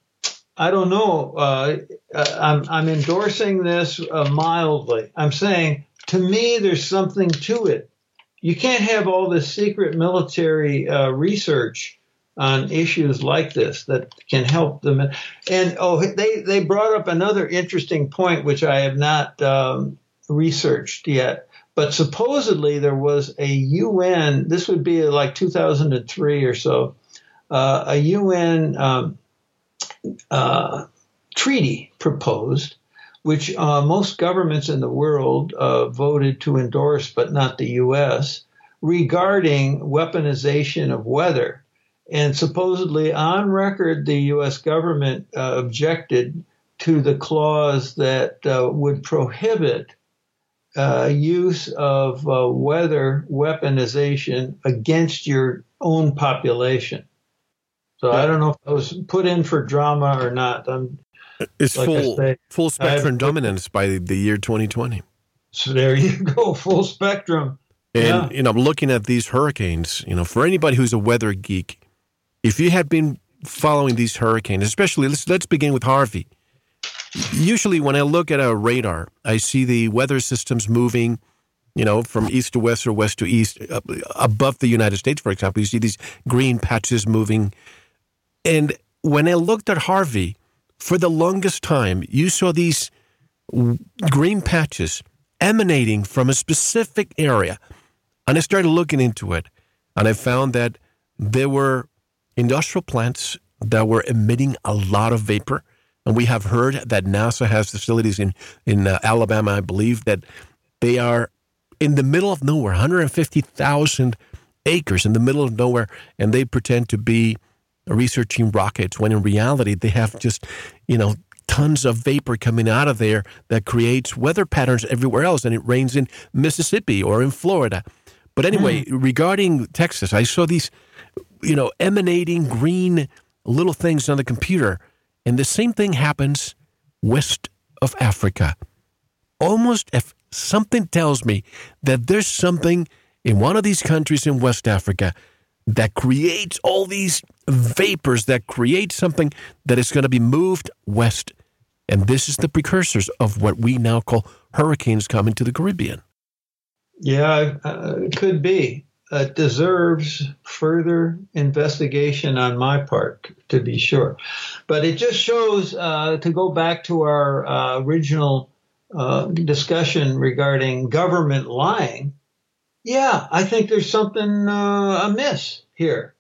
I don't know. Uh, uh, I'm, I'm endorsing this uh, mildly. I'm saying, to me, there's something to it. You can't have all this secret military research on issues like this that can help them. And oh, they, they brought up another interesting point, which I have not um, researched yet. But supposedly there was a UN, this would be like 2003 or so, uh, a UN um, uh, treaty proposed, which uh, most governments in the world uh, voted to endorse, but not the U.S., regarding weaponization of weather. And supposedly on record, the U.S. government uh, objected to the clause that uh, would prohibit uh, use of uh, weather weaponization against your own population. So I don't know if it was put in for drama or not. I'm It's like full say, full spectrum dominance by the year 2020. So there you go, full spectrum. And yeah. you know, looking at these hurricanes, you know, for anybody who's a weather geek, if you had been following these hurricanes, especially let's let's begin with Harvey. Usually, when I look at a radar, I see the weather systems moving, you know, from east to west or west to east, uh, above the United States, for example. You see these green patches moving, and when I looked at Harvey, for the longest time, you saw these green patches emanating from a specific area. And I started looking into it, and I found that there were industrial plants that were emitting a lot of vapor. And we have heard that NASA has facilities in, in uh, Alabama, I believe, that they are in the middle of nowhere, 150,000 acres in the middle of nowhere, and they pretend to be researching rockets when in reality they have just, you know, tons of vapor coming out of there that creates weather patterns everywhere else, and it rains in Mississippi or in Florida. But anyway, mm. regarding Texas, I saw these, you know, emanating green little things on the computer, and the same thing happens west of Africa. Almost if something tells me that there's something in one of these countries in West Africa that creates all these vapors that create something that is going to be moved west and this is the precursors of what we now call hurricanes coming to the Caribbean. Yeah, uh, it could be. It deserves further investigation on my part, to be sure. But it just shows, uh, to go back to our uh, original uh, discussion regarding government lying, yeah, I think there's something uh, amiss here.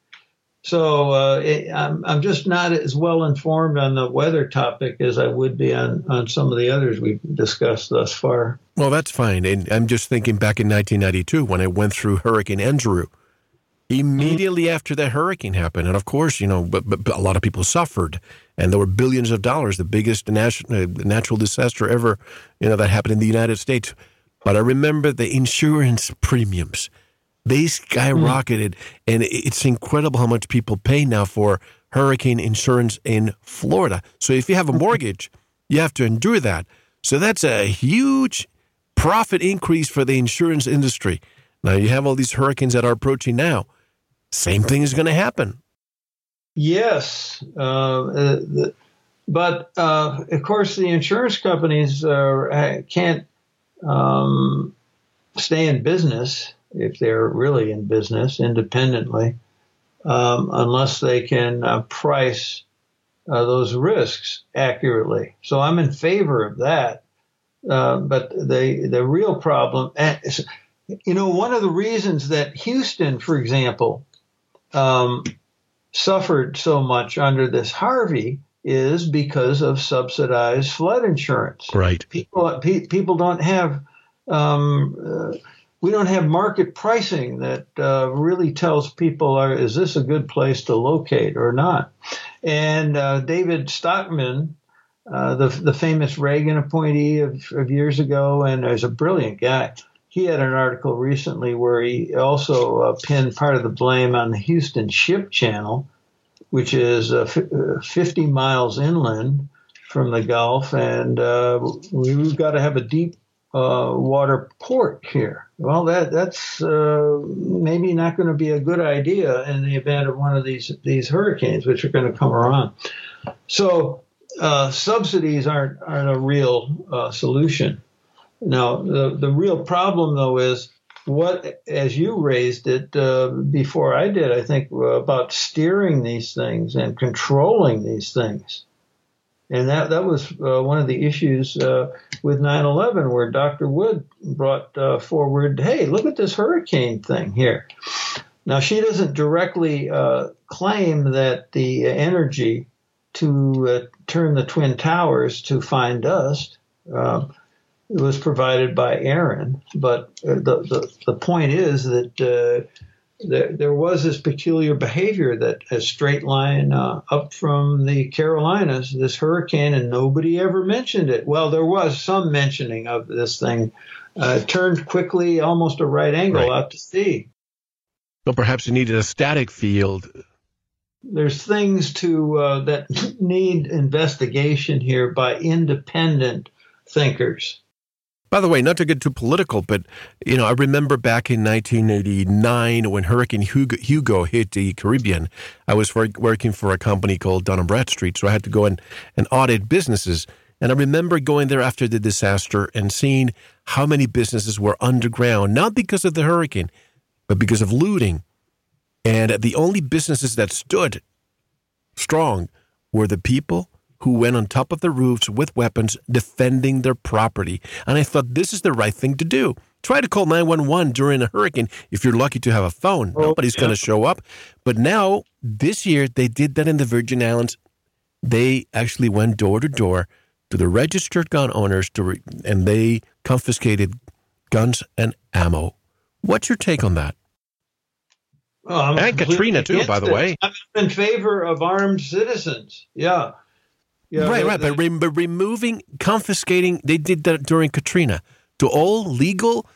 So uh, it, I'm, I'm just not as well informed on the weather topic as I would be on, on some of the others we've discussed thus far. Well, that's fine. And I'm just thinking back in 1992 when I went through Hurricane Andrew. Immediately mm-hmm. after that hurricane happened, and of course, you know, but, but, but, a lot of people suffered, and there were billions of dollars, the biggest uh, natural disaster ever, you know, that happened in the United States. But I remember the insurance premiums they skyrocketed, mm. and it's incredible how much people pay now for hurricane insurance in Florida. So if you have a mortgage, you have to endure that. So that's a huge profit increase for the insurance industry. Now you have all these hurricanes that are approaching now. Same thing is going to happen. Yes, uh, the, but uh, of course the insurance companies uh, can't um, stay in business if they're really in business independently, um, unless they can uh, price uh, those risks accurately. So I'm in favor of that. Uh, but the the real problem, you know, one of the reasons that Houston, for example, um, suffered so much under this Harvey is because of subsidized flood insurance. Right. People pe- people don't have um, uh, we don't have market pricing that uh, really tells people are, is this a good place to locate or not. And uh, David Stockman, uh, the the famous Reagan appointee of, of years ago, and is a brilliant guy. He had an article recently where he also uh, pinned part of the blame on the Houston Ship Channel, which is uh, f- uh, 50 miles inland from the Gulf, and we've got to have a deep uh, water port here. Well, that that's uh, maybe not going to be a good idea in the event of one of these these hurricanes, which are going to come around. So uh, subsidies aren't aren't a real uh, solution. Now, the the real problem though is what, as you raised it uh, before I did, I think about steering these things and controlling these things. And that, that was uh, one of the issues uh, with 9 11, where Dr. Wood brought uh, forward hey, look at this hurricane thing here. Now, she doesn't directly uh, claim that the energy to uh, turn the Twin Towers to fine dust um, was provided by Erin, but uh, the, the, the point is that there, there was this peculiar behavior that a straight line uh, up from the Carolinas, this hurricane, and nobody ever mentioned it. Well, there was some mentioning of this thing. Uh, turned quickly, almost a right angle right. out to sea. Well, perhaps it needed a static field there's things to uh, that need investigation here by independent thinkers. By the way, not to get too political, but you know, I remember back in 1989 when Hurricane Hugo, Hugo hit the Caribbean. I was for, working for a company called Dun Bradstreet, so I had to go and audit businesses. And I remember going there after the disaster and seeing how many businesses were underground, not because of the hurricane, but because of looting. And the only businesses that stood strong were the people who went on top of the roofs with weapons defending their property. And I thought this is the right thing to do. Try to call 911 during a hurricane if you're lucky to have a phone. Oh, Nobody's yeah. going to show up. But now, this year, they did that in the Virgin Islands. They actually went door to door to the registered gun owners to re- and they confiscated guns and ammo. What's your take on that? Oh, and Katrina too, by the it. way. I'm in favor of armed citizens. Yeah, yeah, right, right. But, re- but removing, confiscating, they did that during Katrina to all legal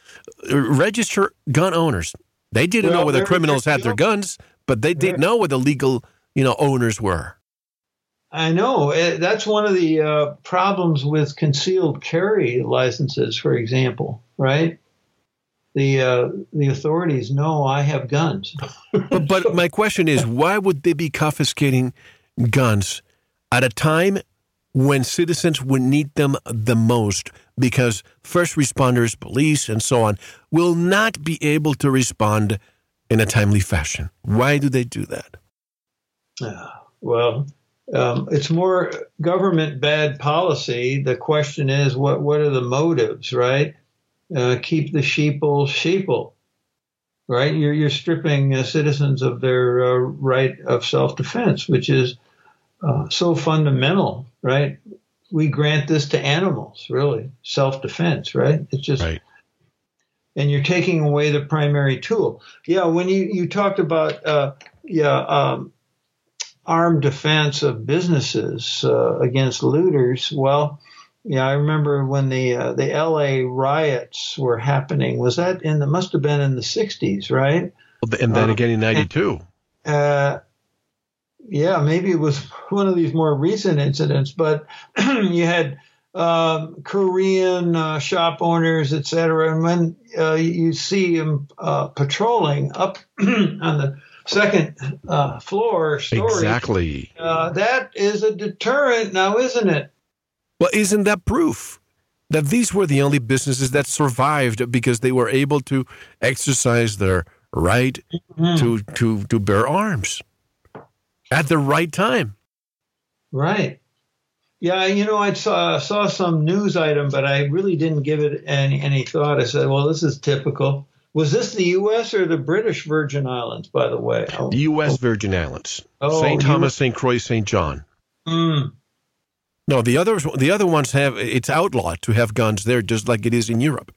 uh, registered gun owners. They didn't well, know whether criminals had their guns, but they didn't know where the legal, you know, owners were. I know eh, that's one of the uh, problems with concealed carry licenses, for example. Right? The uh, the authorities know I have guns. but, but my question is, why would they be confiscating guns at a time when citizens would need them the most because first responders, police, and so on will not be able to respond in a timely fashion. Why do they do that? Uh, well, um, it's more government bad policy. The question is, what what are the motives, right? Uh, keep the sheeple sheeple, right? You're you're stripping uh, citizens of their uh, right of self defense, which is uh, so fundamental, right? We grant this to animals, really, self defense, right? It's just, right. and you're taking away the primary tool. Yeah, when you, you talked about, uh, yeah, um, armed defense of businesses uh, against looters, well, yeah, I remember when the uh, the L.A. riots were happening. Was that in the must have been in the '60s, right? And then uh, again in '92. Uh, yeah, maybe it was one of these more recent incidents, but you had um, Korean uh, shop owners, et cetera. And when uh, you see them uh, patrolling up on the second uh, floor story, exactly, uh, that is a deterrent now, isn't it? Well, isn't that proof? That these were the only businesses that survived because they were able to exercise their right mm-hmm. to, to, to bear arms at the right time. Right. Yeah, you know, I saw saw some news item, but I really didn't give it any any thought. I said, "Well, this is typical." Was this the U.S. or the British Virgin Islands, by the way? Oh, the U.S. Virgin Islands, oh, St. Thomas, St. Croix, St. John. Mm. No, the others, the other ones have it's outlawed to have guns there, just like it is in Europe.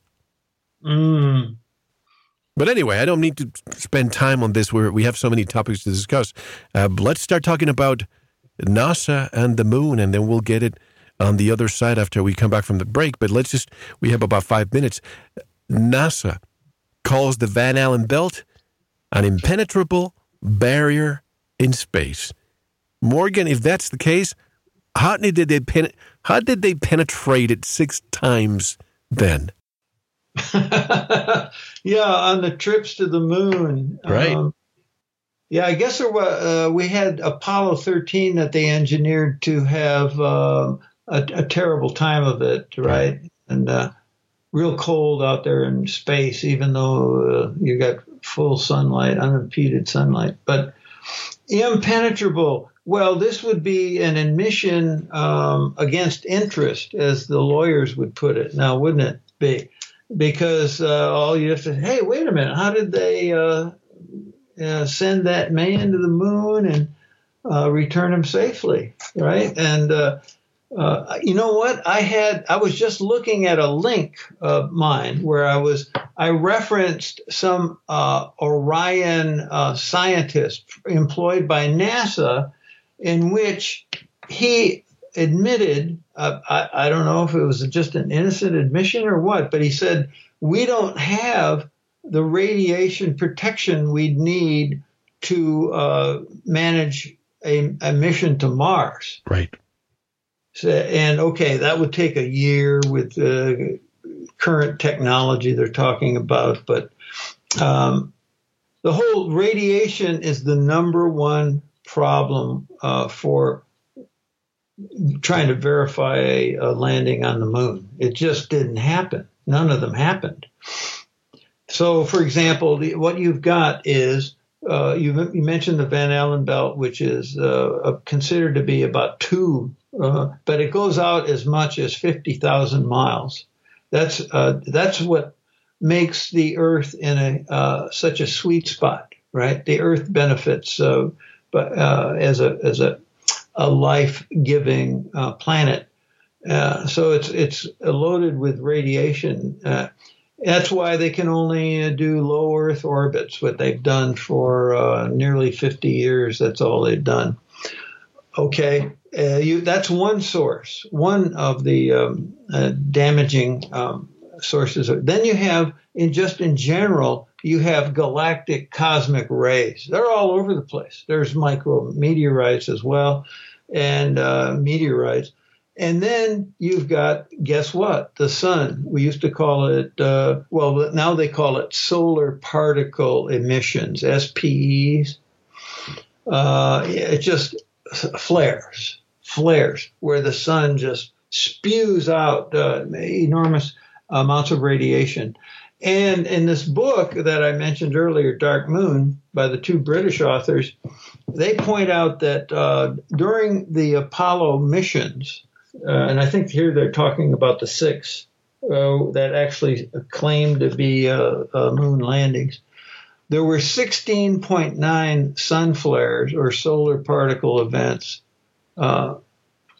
Mm. But anyway, I don't need to spend time on this. Where we have so many topics to discuss. Uh, let's start talking about NASA and the moon, and then we'll get it on the other side after we come back from the break. But let's just, we have about five minutes. NASA calls the Van Allen belt an impenetrable barrier in space. Morgan, if that's the case, how did they pen- how did they penetrate it six times then? yeah, on the trips to the moon. Right. Um, yeah, I guess there was, uh, we had Apollo 13 that they engineered to have uh, a, a, terrible time of it, right? right. And uh, real cold out there in space, even though uh, you got full sunlight, unimpeded sunlight. But impenetrable. Well, this would be an admission um, against interest, as the lawyers would put it. Now, wouldn't it be? Because uh, all you have to hey wait a minute how did they uh, uh, send that man to the moon and uh, return him safely right? And uh, uh, you know what? I had i was just looking at a link of mine where i was i referenced some orion scientist employed by nasa in which he admitted, uh, I, I don't know if it was just an innocent admission or what, but he said, we don't have the radiation protection we'd need to uh, manage a, a mission to Mars. Right. So, and okay, that would take a year with the current technology they're talking about, but um, the whole radiation is the number one problem uh, for trying to verify a, landing on the moon. It just didn't happen. None of them happened. So, for example, the, what you've got is uh, you, you, mentioned the Van Allen belt, which is uh, considered to be about two, uh, but it goes out as much as 50,000 miles. That's uh, that's what makes the Earth in a uh, such a sweet spot, right? The Earth benefits, uh, but as a as a a life giving planet. so it's it's loaded with radiation that's why they can only uh, do low Earth orbits, what they've done for uh, nearly 50 years. That's all they've done. Okay, uh, you, that's one source, one of the um, uh, damaging um, sources. Then you have, in just in general, you have galactic cosmic rays. They're all over the place. There's micro meteorites as well, and uh, meteorites. And then you've got, guess what? The sun. We used to call it, uh, well, now they call it solar particle emissions, SPEs. Uh, it just flares, flares, where the sun just spews out uh, enormous amounts of radiation. And in this book that I mentioned earlier, Dark Moon, by the two British authors, they point out that uh, during the Apollo missions, uh, and I think here they're talking about the six uh, that actually claimed to be uh, uh moon landings. There were 16.9 sun flares or solar particle events uh,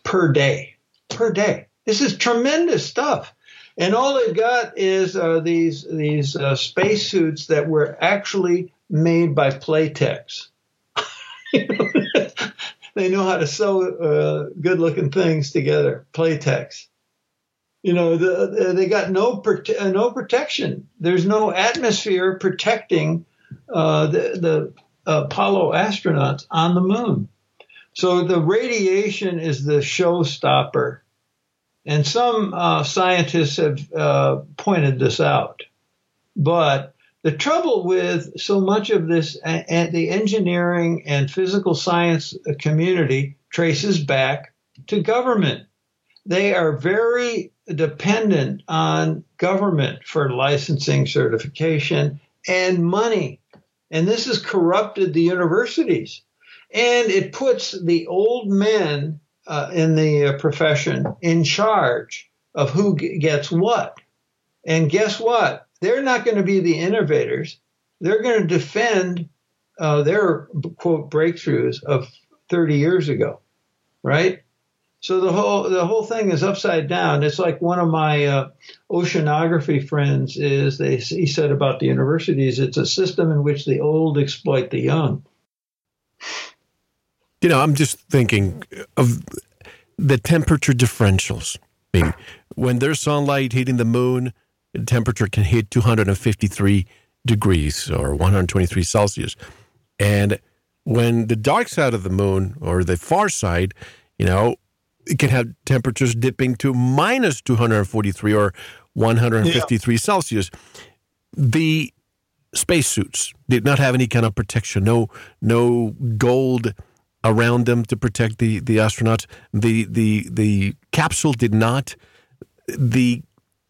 per day. Per day. This is tremendous stuff. And all they've got is uh, these these spacesuits that were actually made by Playtex. they know how to sew uh, good looking things together. Playtex. You know, the, they got no prote- uh, no protection. There's no atmosphere protecting uh, the, the Apollo astronauts on the moon. So the radiation is the showstopper. And some uh, scientists have uh, pointed this out. But the trouble with so much of this, and the engineering and physical science community traces back to government. They are very dependent on government for licensing, certification, and money. And this has corrupted the universities. And it puts the old men uh, in the uh, profession in charge of who g- gets what. And guess what? they're not going to be the innovators. They're going to defend uh, their quote breakthroughs of 30 years ago, right? So the whole the whole thing is upside down. It's like one of my uh, oceanography friends is they he said about the universities. It's a system in which the old exploit the young. You know, I'm just thinking of the temperature differentials. I mean, when there's sunlight hitting the moon, the temperature can hit 253 degrees or 123 Celsius. And when the dark side of the moon or the far side, you know, it can have temperatures dipping to minus 243 or 153 yeah. Celsius. The spacesuits did not have any kind of protection, no no gold around them to protect the, the astronauts. The the the capsule did not. The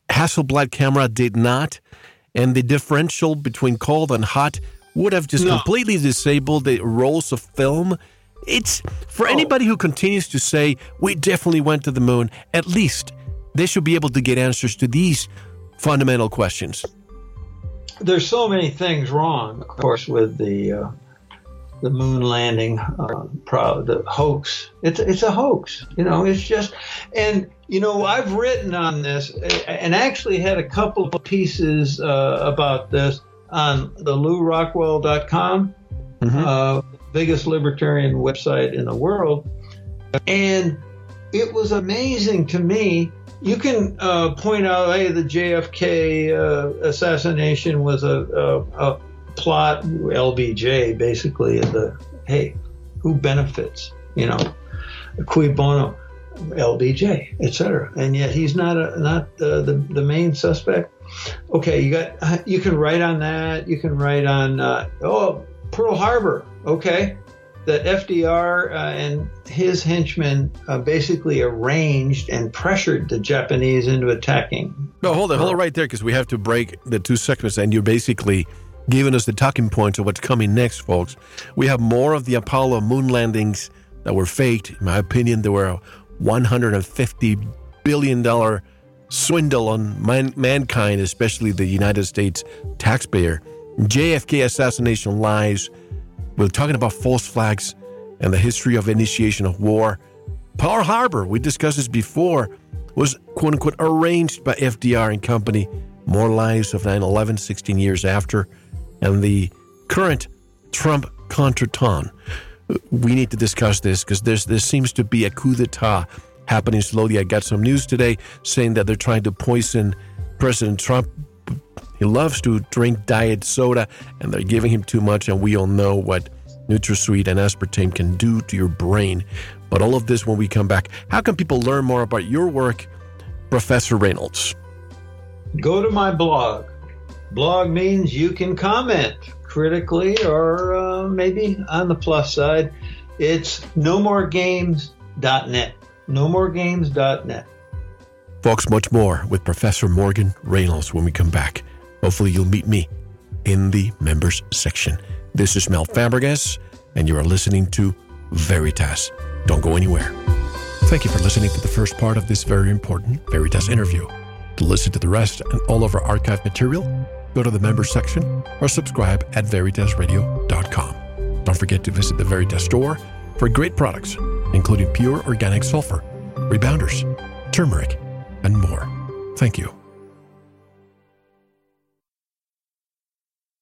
Hasselblad camera did not, and the differential between cold and hot would have just no. completely disabled the rolls of film. It's for oh. anybody who continues to say we definitely went to the moon. At least they should be able to get answers to these fundamental questions. There's so many things wrong, of course, with the uh, the moon landing uh, pro, the hoax. It's it's a hoax. You know, it's just and you know I've written on this and actually had a couple of pieces uh, about this on the LewRockwell.com, mm-hmm. uh, biggest libertarian website in the world, and it was amazing to me. You can uh, point out, hey, the JFK uh, assassination was a, a, a plot LBJ basically the hey who benefits? You know, cui bono, LBJ, etc. And yet he's not a, not uh, the the main suspect. Okay, you got you can write on that. You can write on uh, oh Pearl Harbor. Okay, that FDR uh, and his henchmen uh, basically arranged and pressured the Japanese into attacking. No, hold it, hold it right there because we have to break the two segments, and you're basically giving us the talking points of what's coming next, folks. We have more of the Apollo moon landings that were faked. In my opinion, there were a 150 billion dollar swindle on man- mankind, especially the United States taxpayer. JFK assassination lies we're talking about false flags and the history of initiation of war. Pearl Harbor, we discussed this before, was quote unquote arranged by FDR and company. More lies of 9 11, 16 years after. And the current Trump contretemps. We need to discuss this because there's there seems to be a coup d'etat happening slowly. I got some news today saying that they're trying to poison President Trump he loves to drink diet soda, and they're giving him too much, and we all know what NutraSweet and aspartame can do to your brain. But all of this when we come back. How can people learn more about your work, Professor Reynolds? Go to my blog. Blog means you can comment critically or uh, maybe on the plus side. It's nomoregames.net. Nomoregames.net. Folks, much more with Professor Morgan Reynolds when we come back. Hopefully, you'll meet me in the members section. This is Mel Fabregas, and you are listening to Veritas. Don't go anywhere. Thank you for listening to the first part of this very important Veritas interview. To listen to the rest and all of our archive material, go to the members section or subscribe at veritasradio.com. Don't forget to visit the Veritas store for great products, including pure organic sulfur, rebounders, turmeric, and more. Thank you.